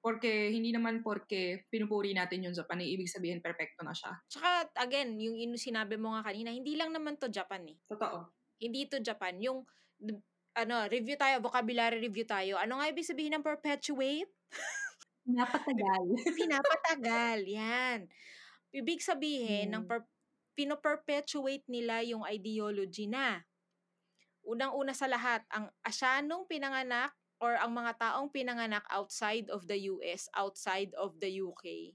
porque hindi naman porque pinupuri natin yung Japan, ay ibig sabihin perfecto na siya. Tsaka, again, yung inu sinabi mo nga kanina, hindi lang naman to Japan eh. Totoo. Hindi to Japan. Yung, ano, review tayo, vocabulary review tayo. Ano nga ibig sabihin ng perpetuate? Napatagal. pinapatagal. Yan. Ibig sabihin, ng Hmm. per- pinoperpetuate nila yung ideology na unang-una sa lahat, ang asyanong pinanganak or ang mga taong pinanganak outside of the US, outside of the UK,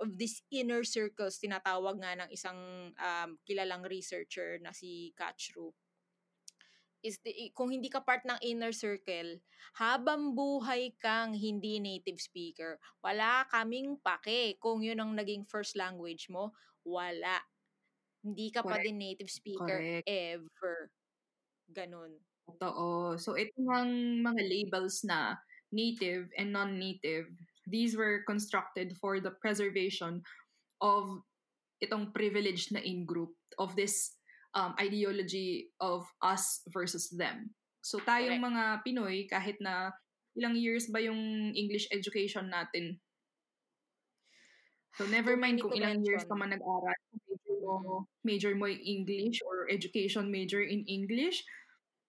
of these inner circles, tinatawag nga ng isang um, kilalang researcher na si Kachru, is the, kung hindi ka part ng inner circle, habang buhay kang hindi native speaker, wala kaming pake. Kung yun ang naging first language mo, wala. Hindi ka pa Correct. din native speaker Correct. ever. Ganon. Totoo. So, ito ang mga labels na native and non-native, these were constructed for the preservation of itong privileged na in-group of this um, ideology of us versus them. So, tayong Correct. mga Pinoy, kahit na ilang years ba yung English education natin? So, never mind kung ilang years ka man nag-aral, major mo, major mo yung English or education major in English,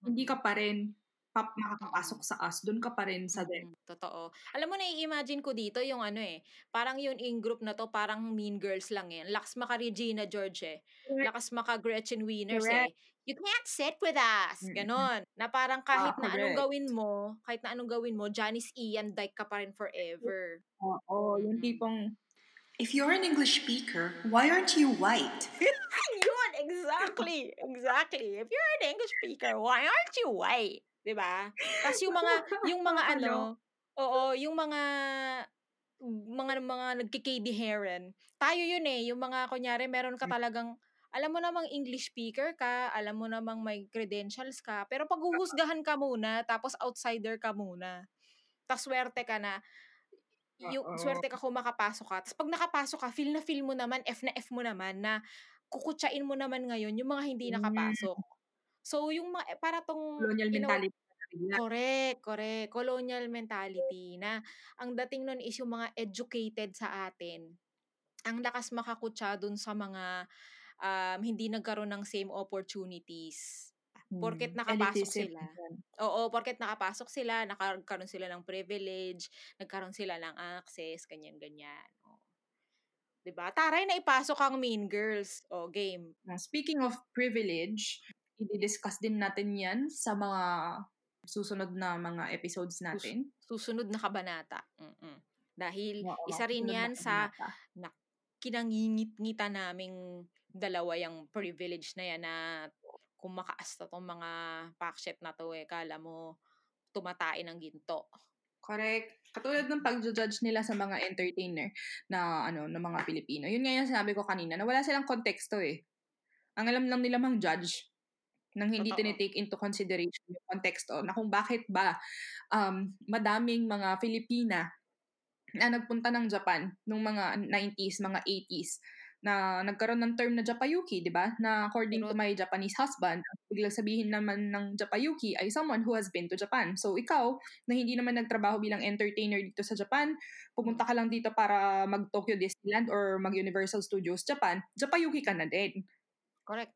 hindi ka pa rin pap makakapasok sa us. Doon ka pa rin sa them. Mm, totoo. Alam mo, nai-imagine ko dito yung ano eh, parang yung in-group na to, parang mean girls lang eh. Lakas maka Regina George eh. Lakas maka Gretchen Wieners Correct. eh. You can't sit with us. Mm-mm. Ganon. Na parang kahit Ah, na anong gawin mo, kahit na anong gawin mo, Janice Ian Dyke ka pa rin forever. Oo, yung Mm-mm. tipong, If you're an English speaker, why aren't you white? Yun, exactly. Exactly. If you're an English speaker, why aren't you white? 'Di ba? Tapos yung mga, yung mga ano, oo, yung mga mga mga nagki-KD Heron. Tayo yun eh, yung mga kunyari meron ka talagang alam mo namang English speaker ka, alam mo namang may credentials ka, pero paghuhusgahan ka muna, tapos outsider ka muna. Tapos swerte ka na, yung Oo. swerte ka kung makapasok ka. Tapos pag nakapasok ka, feel na feel mo naman, F na F mo naman, na kukutsain mo naman ngayon yung mga hindi Hmm. nakapasok. So, yung mga, para tong, Colonial you know, mentality. Correct, correct. Colonial mentality na ang dating nun is yung mga educated sa atin. Ang lakas makakutsa dun sa mga um, hindi nagkaroon ng same opportunities. Porket Hmm, nakapasok elitism sila. yan. Oo, porket nakapasok sila, nagkaroon sila ng privilege, nagkaroon sila ng access, ganyan-ganyan. Oh. 'Di ba? Taray na ipasok ang Mean Girls. O, game. Now, speaking of privilege, i-discuss din natin yan sa mga susunod na mga episodes natin. Susunod na kabanata. Mm-mm. Dahil Oo, isa rin susunod na yan sa kabanata. kinangingit-ngita naming dalawa yung privilege na yan na kung makaasta tong mga packshit na to eh, kala mo tumatain ng ginto. Correct. Katulad ng pag-judge nila sa mga entertainer na ano ng mga Pilipino. Yun nga yung sinabi ko kanina na wala silang konteksto eh. Ang alam lang nila mang judge nang hindi Totoo. tinitake into consideration yung konteksto na kung bakit ba um, madaming mga Filipina na nagpunta ng Japan nung mga 90s, mga 80s na nagkaroon ng term na Japayuki, di ba? Na according to my Japanese husband, ang biglang sabihin naman ng Japayuki ay someone who has been to Japan. So ikaw, na hindi naman nagtrabaho bilang entertainer dito sa Japan, pumunta ka lang dito para mag-Tokyo Disneyland or mag-Universal Studios Japan, Japayuki ka na din. Correct.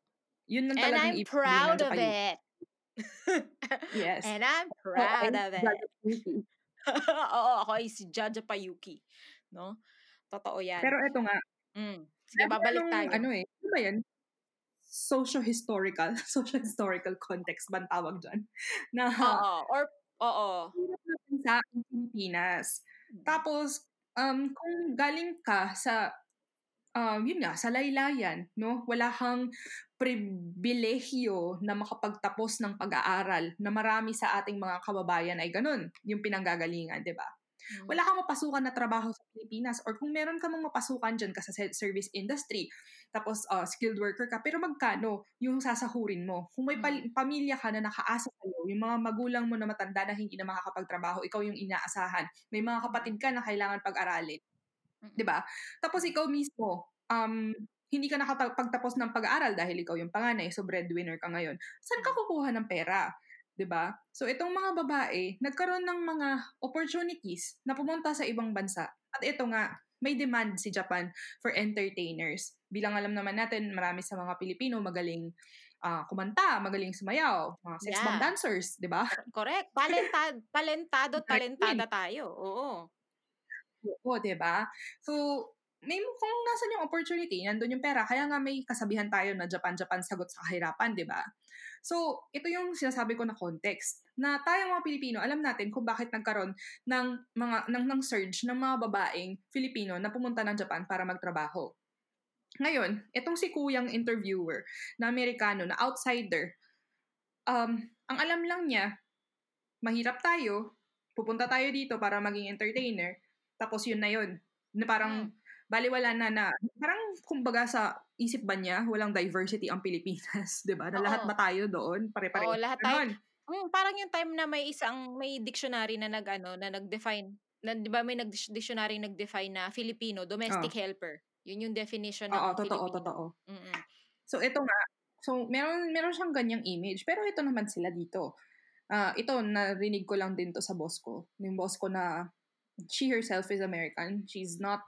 Yun ang And I'm proud of it. Yes. And I'm proud I'm of it. Oo, ako ay si Jaja Payuki. No? Totoo yan. Pero eto nga, mm. Sige, babalik tayo. Ano eh, ano ba yan? Socio-historical. Socio-historical context ba ang tawag dyan? Na Oo. Or, oo. sa Pilipinas. Mm. Tapos, um, kung galing ka sa, um, yun nga, sa laylayan, no? Wala kang pribilehyo na makapagtapos ng pag-aaral na marami sa ating mga kababayan ay ganun, yung pinanggagalingan, di ba? Mm. wala kang mapasukan na trabaho sa Pilipinas or kung meron ka mang mapasukan dyan ka sa se- service industry, tapos uh, skilled worker ka, pero magkano yung sasahurin mo? Kung may pal- pamilya ka na nakaasa sa'yo, yung mga magulang mo na matanda na hindi na makakapagtrabaho, ikaw yung inaasahan. May mga kapatid ka na kailangan pag-aralin. Mm. 'Di ba? Tapos ikaw mismo, um, hindi ka nakapagtapos ng pag-aaral dahil ikaw yung panganay, so breadwinner ka ngayon. Saan ka kukuha ng pera? 'Di ba? So itong mga babae, nagkaroon ng mga opportunities na pumunta sa ibang bansa. At ito nga, may demand si Japan for entertainers. Bilang alam naman natin, marami sa mga Pilipino magaling ah, kumanta, magaling sumayaw, mga sex Yeah. bomb dancers, 'di ba? Correct. Talentado, talentado, talentada tayo. Oo. Oo, 'di ba? So, may kung nasan yung opportunity, nandun yung pera. Kaya nga may kasabihan tayo na Japan-Japan sagot sa kahirapan, 'di ba? So, ito yung sinasabi ko na context na tayo mga Pilipino, alam natin kung bakit nagkaroon ng mga ng, ng surge ng mga babaeng Filipino na pumunta ng Japan para magtrabaho. Ngayon, itong si kuyang interviewer na Amerikano, na outsider, um, ang alam lang niya, mahirap tayo, pupunta tayo dito para maging entertainer, tapos yun na yun. Na parang, Mm. Baliwala na na, parang kumbaga sa isip ba niya, walang diversity ang Pilipinas, di ba? Na Oo. lahat ba tayo doon? Pare-pare. Oo, lahat tayo. Mm, parang yung time na may isang may dictionary na nag ano, na nag-define na 'di ba may nag dictionary nag-define na Filipino domestic helper. Yun yung definition ng Oo, totoo, Filipino. totoo. Mm-mm. So, ito nga. So, meron, meron siyang ganyang image. Pero ito naman sila dito. Ah, ito, narinig ko lang din to sa boss ko. Yung boss ko na she herself is American. She's not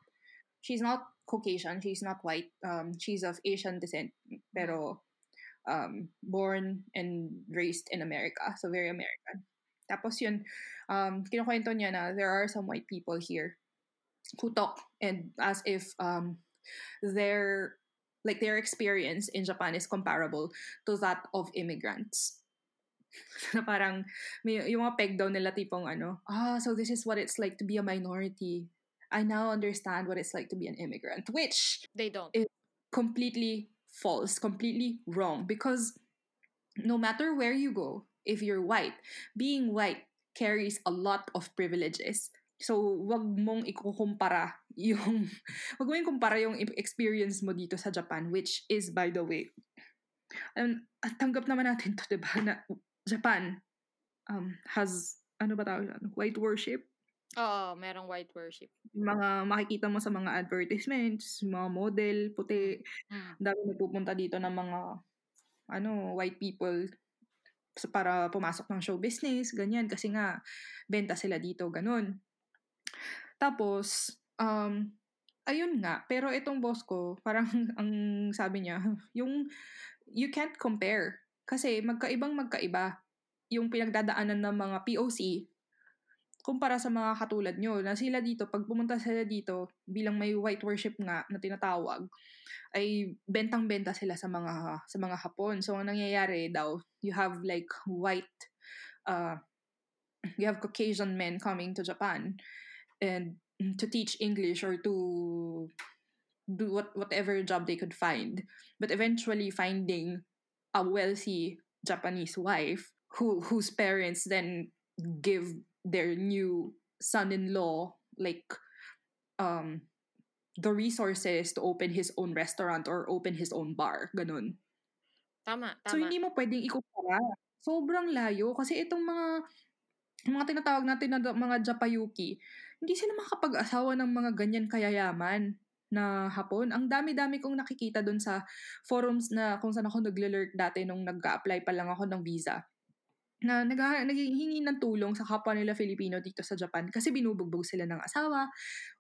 she's not Caucasian. She's not white. Um, she's of Asian descent. Pero um, born and raised in America. So, very American. Tapos yun, um, kinukwento niya na there are some white people here who talk and as if um, their like their experience in Japan is comparable to that of immigrants. na parang may, yung mga peg nila tipong ano, ah, so this is what it's like to be a minority. I now understand what it's like to be an immigrant, which They don't. completely false, completely wrong because no matter where you go, if you're white, being white carries a lot of privileges. So, wag mong ikukumpara yung, wag mo yung kumpara yung experience mo dito sa Japan, which is, by the way, um, tanggap naman natin to, diba, na Japan um, has, ano ba tawag, white worship. Oo, merong white worship. Mga makikita mo sa mga advertisements, mga model, puti, Mm. dami nagpupunta dito ng mga, ano, white people para pumasok ng show business, ganyan, kasi nga, benta sila dito, ganun. Tapos, um, ayun nga, pero itong boss ko, parang ang sabi niya, yung, you can't compare. Kasi magkaibang magkaiba yung pinagdadaanan ng mga POC kumpara sa mga katulad nyo, na sila dito, pag pumunta sila dito, bilang may white worship nga na tinatawag, ay bentang-benta sila sa mga sa mga Hapon. So, ang nangyayari daw, you have like white, uh, you have Caucasian men coming to Japan and to teach English or to do what whatever job they could find. But eventually finding a wealthy Japanese wife who whose parents then give their new son-in-law like um the resources to open his own restaurant or open his own bar ganun Tama, tama. so hindi mo pwedeng ikumpara sobrang layo kasi itong mga mga tinatawag natin na mga Japayuki hindi sila makakapag-asawa ng mga ganyan kayayaman na hapon. Ang dami-dami kong nakikita dun sa forums na kung saan ako nagle-lurk dati nung nag-apply pa lang ako ng visa na nag naghihingi ng tulong sa kapwa nila Filipino dito sa Japan kasi binubugbog sila ng asawa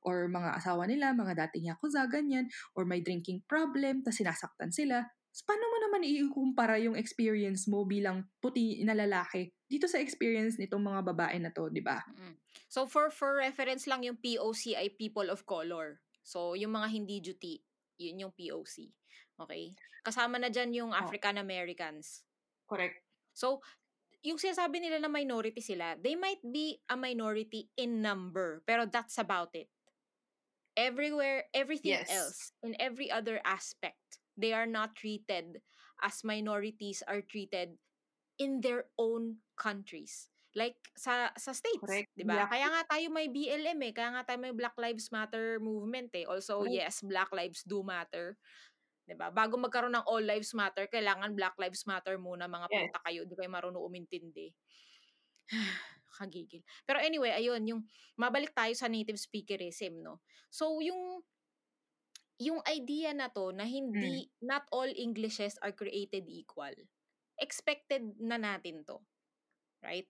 or mga asawa nila, mga dating yakuza, ganyan, or may drinking problem, tas sinasaktan sila. So, paano mo naman ikukumpara yung experience mo bilang puti na lalaki dito sa experience nitong mga babae na to, di ba? Mm. So for for reference lang yung POC ay people of color. So yung mga hindi duty, yun yung POC. Okay? Kasama na dyan yung African Americans. Correct. So yung sinasabi nila na minority sila, they might be a minority in number, pero that's about it. Everywhere, everything Yes. else, in every other aspect, they are not treated as minorities are treated in their own countries. Like sa sa states, Correct. 'di ba? Black- Kaya nga tayo may BLM eh, kaya nga tayo may Black Lives Matter movement eh. Also, Correct. yes, Black Lives do matter. 'Di ba? Bago magkaroon ng All Lives Matter, kailangan Black Lives Matter muna mga Yes. puta kayo, di kayo marunong umintindi. Kagigil. Pero anyway, ayun, yung mabalik tayo sa native speakerism, no. So yung yung idea na to na hindi not all Englishes are created equal. Expected na natin to. Right?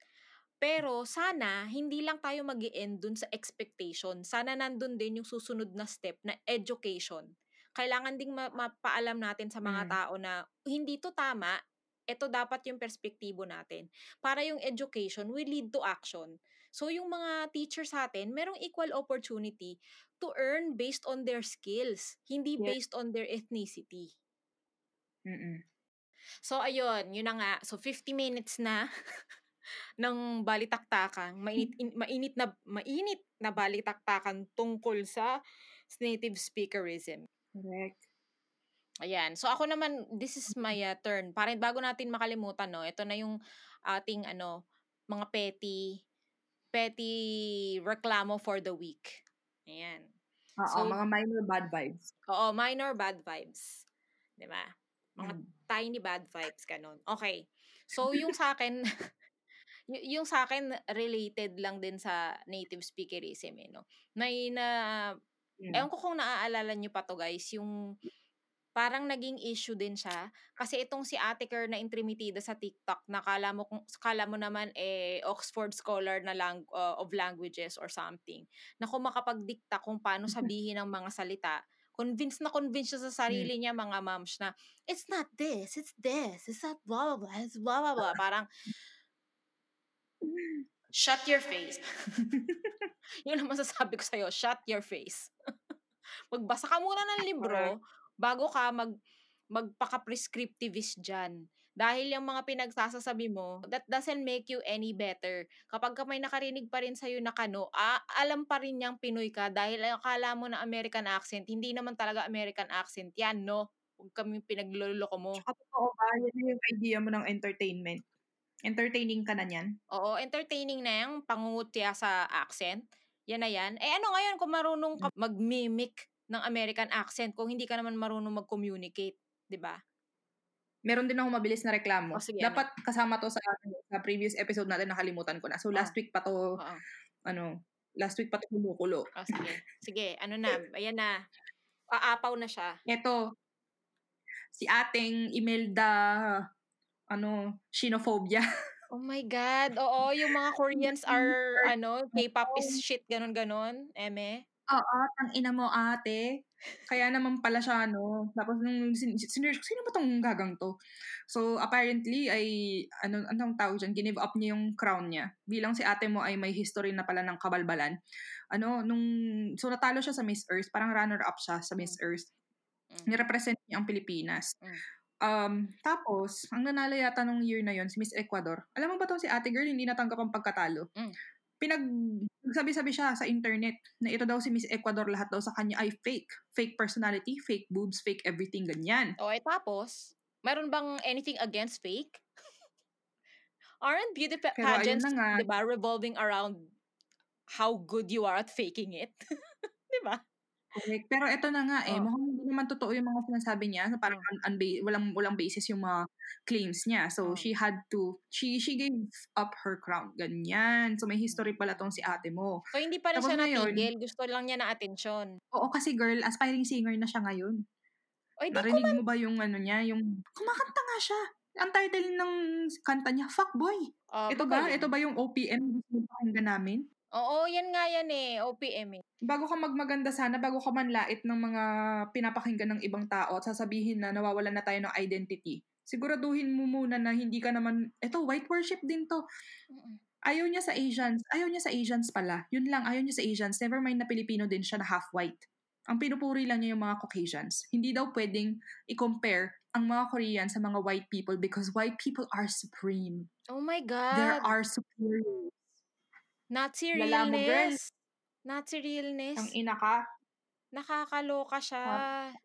Pero sana hindi lang tayo mag end dun sa expectation. Sana nandun din yung susunod na step na education. Kailangan ding ma- mapaalam natin sa mga Mm. tao na hindi to tama, ito dapat yung perspektibo natin. Para yung education will lead to action. So yung mga teachers sa atin, merong equal opportunity to earn based on their skills, hindi Yes. based on their ethnicity. Mm-mm. So ayun, yun na nga. So 50 minutes na ng balitaktakan, mainit in- mainit na mainit na balitaktakan tungkol sa native speakerism. Correct. Ayan. So ako naman, this is my uh, turn. Para bago natin makalimutan, no, ito na yung ating ano, mga petty petty reklamo for the week. Ayan. Oo, So- mga minor bad vibes. Oo, minor bad vibes. 'Di ba? Mga Mm. tiny bad vibes ganun. Okay. So yung sa akin y- yung sa akin related lang din sa native speakerism eh, no. May na Mm. ewan ko kung naaalala nyo pa to guys, yung parang naging issue din siya. Kasi itong si Ate Kerr na intrimitida sa TikTok na kala mo kung kala mo naman eh Oxford scholar na lang uh, of languages or something. Na kung makapagdikta kung paano sabihin ang mga salita. Convinced na convinced siya sa sarili niya mga moms na it's not this it's this it's not blah blah blah it's blah blah blah. Parang shut your face yun ang masasabi ko sa'yo shut your face magbasa ka muna ng libro bago ka mag magpaka-prescriptivist dyan. Dahil yung mga pinagsasasabi mo, that doesn't make you any better. Kapag ka may nakarinig pa rin sa'yo na kano, ah, alam pa rin niyang Pinoy ka dahil akala mo na American accent. Hindi naman talaga American accent. Yan, no? Huwag kami pinagluloko mo. Tsaka totoo ba, na yung idea mo ng entertainment. Entertaining ka na niyan. Oo, entertaining na yung pangungutya sa accent. yan na yan. Eh ano ngayon kung marunong ka mag-mimic ng American accent kung hindi ka naman marunong mag-communicate, 'di ba? Meron din ako mabilis na reklamo. O, sige, ano? Dapat kasama to sa sa previous episode natin nakalimutan ko na. So last Ah. week pa to Oo. ano, last week pa to kumukulo. Oh, sige. Sige, ano na, ayan na. Aapaw na siya. Ito si ating Imelda ano, xenophobia. Oh my God. Oo, yung mga Koreans are, ano, K-pop is shit, ganon-ganon. Eme. Oo, tang ina mo ate. Kaya naman pala siya, no. Tapos nung sin- ko, sino ba tong gagang to? So, apparently, ay, ano, anong tawag dyan, give up niya yung crown niya. Bilang si ate mo ay may history na pala ng kabalbalan. Ano, nung, so natalo siya sa Miss Earth, parang runner-up siya sa Miss Earth. Mm. Nirepresent niya ang Pilipinas. Mm. Um, tapos, ang nanalo yata nung year na yon si Miss Ecuador. Alam mo ba tong si ate girl, hindi natanggap ang pagkatalo? Mm. Pinag, sabi-sabi siya sa internet na ito daw si Miss Ecuador, lahat daw sa kanya ay fake. Fake personality, fake boobs, fake everything, ganyan. O, eh, tapos, meron bang anything against fake? Aren't beauty pa- Pero pageants, di ba, revolving around how good you are at faking it? di ba? Correct. Pero ito na nga eh, Oh. mukhang hindi naman totoo yung mga sinasabi niya. So parang un- unba- walang, walang basis yung mga claims niya. So Oh. she had to, she she gave up her crown. Ganyan. So may history pala tong si ate mo. So, hindi pa rin Tapos siya ngayon- natigil. Gusto lang niya na atensyon. Oo kasi girl, aspiring singer na siya ngayon. O, di ko Narinig mo ba yung ano niya? Yung, kumakanta nga siya. Ang title ng kanta niya, Fuckboy. Ah, ito ba? Ito ba yung OPM na namin? Oo, yan nga yan eh. OPM eh. Bago ka magmaganda sana, bago ka manlait ng mga pinapakinggan ng ibang tao at sasabihin na nawawalan na tayo ng identity, siguraduhin mo muna na hindi ka naman, eto, white worship din to. Ayaw niya sa Asians. Ayaw niya sa Asians pala. Yun lang, ayaw niya sa Asians. Never mind na Pilipino din siya na half-white. Ang pinupuri lang niya yung mga Caucasians. Hindi daw pwedeng i-compare ang mga Korean sa mga white people because white people are supreme. Oh my There God. are superior. Lala mo, girl. realness. Nazi realness. Ang ina ka. Nakakaloka siya.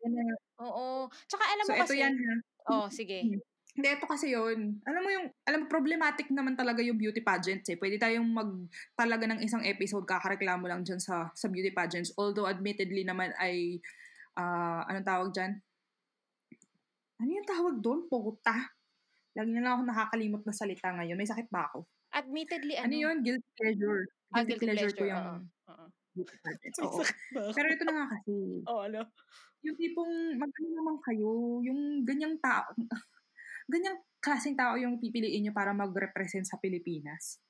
Na. Oo. Tsaka alam So, mo ito kasi. yan ha. Oh, sige. Hindi, ito kasi yun. Alam mo yung, alam mo, problematic naman talaga yung beauty pageants eh. Pwede tayong mag, talaga ng isang episode, kakareklamo lang dyan sa, sa beauty pageants. Although, admittedly naman ay, ah anong tawag dyan? Ano yung tawag doon? Puta. Lagi na lang ako nakakalimot na salita ngayon. May sakit ba ako? Admittedly, ano? Ano, yun? Guilty pleasure. Ah, Guilty, guilty pleasure, ko pleasure, yung oo. May Oo. ba? Pero ito na nga kasi. Oh, ano? yung tipong magano naman kayo, yung ganyang tao, ganyang klaseng tao yung pipiliin nyo para mag-represent sa Pilipinas.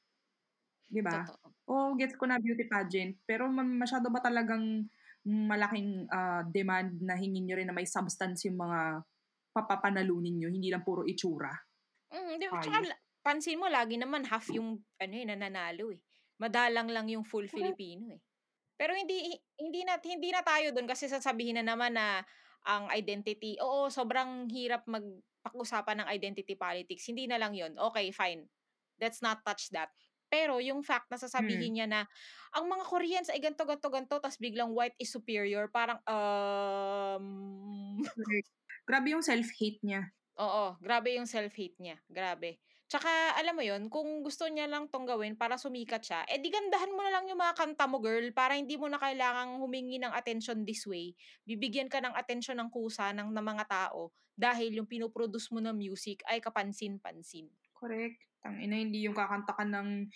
Di ba? Totoo. O, gets ko na beauty pageant, pero ma- masyado ba talagang malaking ah, demand na hingin nyo rin na may substance yung mga papapanalunin nyo, hindi lang puro itsura. Mm, di, tsaka, la- pansin mo, lagi naman half yung, ano eh, nananalo eh. Madalang lang yung full Filipino eh. Pero hindi hindi na hindi na tayo doon kasi sasabihin na naman na ang identity, oo, sobrang hirap magpag-usapan ng identity politics. Hindi na lang 'yon. Okay, fine. Let's not touch that. Pero yung fact na sasabihin niya na ang mga Koreans ay ganto ganto ganto tas biglang white is superior, parang um Grabe yung self-hate niya. Oo, grabe yung self-hate niya. Grabe. Tsaka, alam mo yon kung gusto niya lang tong gawin para sumikat siya, eh di gandahan mo na lang yung mga kanta mo, girl, para hindi mo na kailangang humingi ng attention this way. Bibigyan ka ng attention ng kusa ng, ng mga tao dahil yung pinoproduce mo na music ay kapansin-pansin. Correct. Tang ina hindi yung kakanta ka ng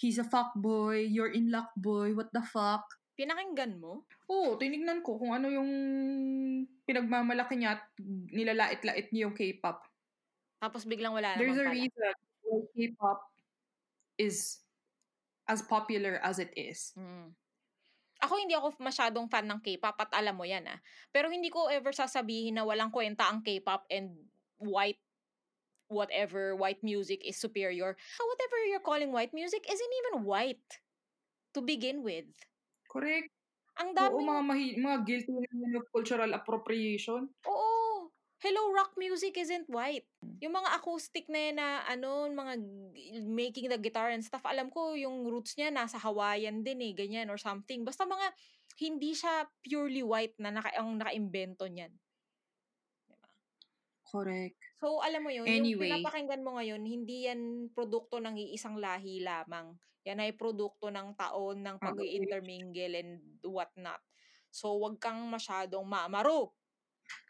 he's a fuckboy, you're in luck boy, what the fuck. Pinakinggan mo? Oo, tinignan ko kung ano yung pinagmamalaki niya at nilalait-lait niya yung K-pop. Tapos biglang wala There's a naman pala. reason why K-pop is as popular as it is. Mm. Ako hindi ako masyadong fan ng K-pop at alam mo yan ah. Pero hindi ko ever sasabihin na walang kwenta ang K-pop and white whatever white music is superior. Whatever you're calling white music isn't even white to begin with. Correct. Ang Oo, dami mga, mahi- mga guilty na of cultural appropriation. Oo. Hello, rock music isn't white. Yung mga acoustic na yan na ano, mga making the guitar and stuff, alam ko yung roots niya nasa Hawaiian din eh, ganyan or something. Basta mga hindi siya purely white na naka, ang naka-invento niyan. Diba? Correct. So, alam mo yun, Anyway. yung pinapakinggan mo ngayon, hindi yan produkto ng iisang lahi lamang. Yan ay produkto ng taon ng pag Mag-age. intermingle and whatnot. So, wag kang masyadong mamaro.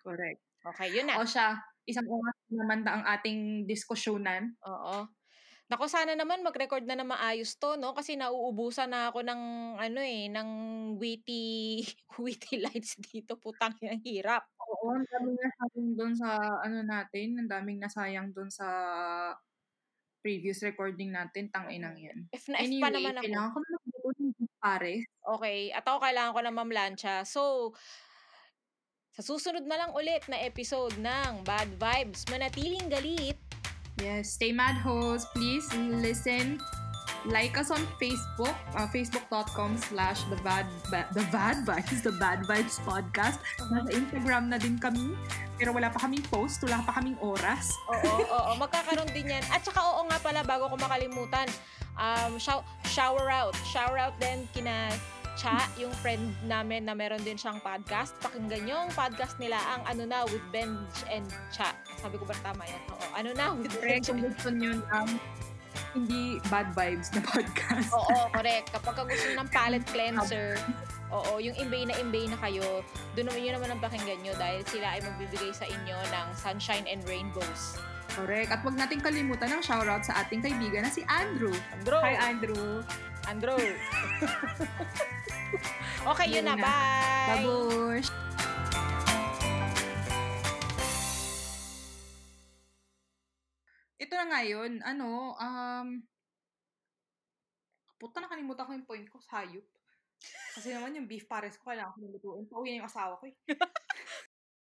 Correct. Okay, yun na. O siya, isang oras naman na ang ating diskusyonan. Oo. Nako, sana naman mag-record na na maayos to, no? Kasi nauubusan na ako ng, ano eh, ng witty, witty lines dito. Putang, ang hirap. Oo, ang daming nasayang doon sa ano natin, ang daming nasayang doon sa previous recording natin, tang inang yan. F na F Anyway, pa naman ako. kailangan ko na ng pares. Okay, at ako kailangan ko na mamlansya. So, sa susunod na lang ulit na episode ng Bad Vibes, manatiling galit. Yes, stay mad hoes. Please listen. Like us on Facebook, uh, facebook.com slash the bad, ba- the bad vibes, the bad vibes podcast. Nasa Instagram na din kami. Pero wala pa kaming post, wala pa kaming oras. Oo, oo, magkakaroon din yan. At saka oo nga pala, bago ko makalimutan, um, show- shower out. Shower out din kina Cha, yung friend namin na meron din siyang podcast. Pakinggan nyo ang podcast nila, ang ano na, with Benj and Cha. Sabi ko ba tama yan? Oo, ano na, with Benj and gusto nyo ng hindi bad vibes na podcast. Oo, correct. Kapag ka gusto ng palette cleanser, oo, yung imbay na imbay na kayo, doon naman yun naman ang pakinggan nyo dahil sila ay magbibigay sa inyo ng sunshine and rainbows. Correct. At wag nating kalimutan ng shoutout sa ating kaibigan na si Andrew. Andrew! Hi, Andrew. Andrew! okay, yun na. Na. Bye! Babush! Ito na nga yun. Ano, um, puta nakalimutan ko yung point ko, sayop. Kasi naman yung beef pares ko, kailangan ko nilutuin. Pauwi na yung asawa ko eh.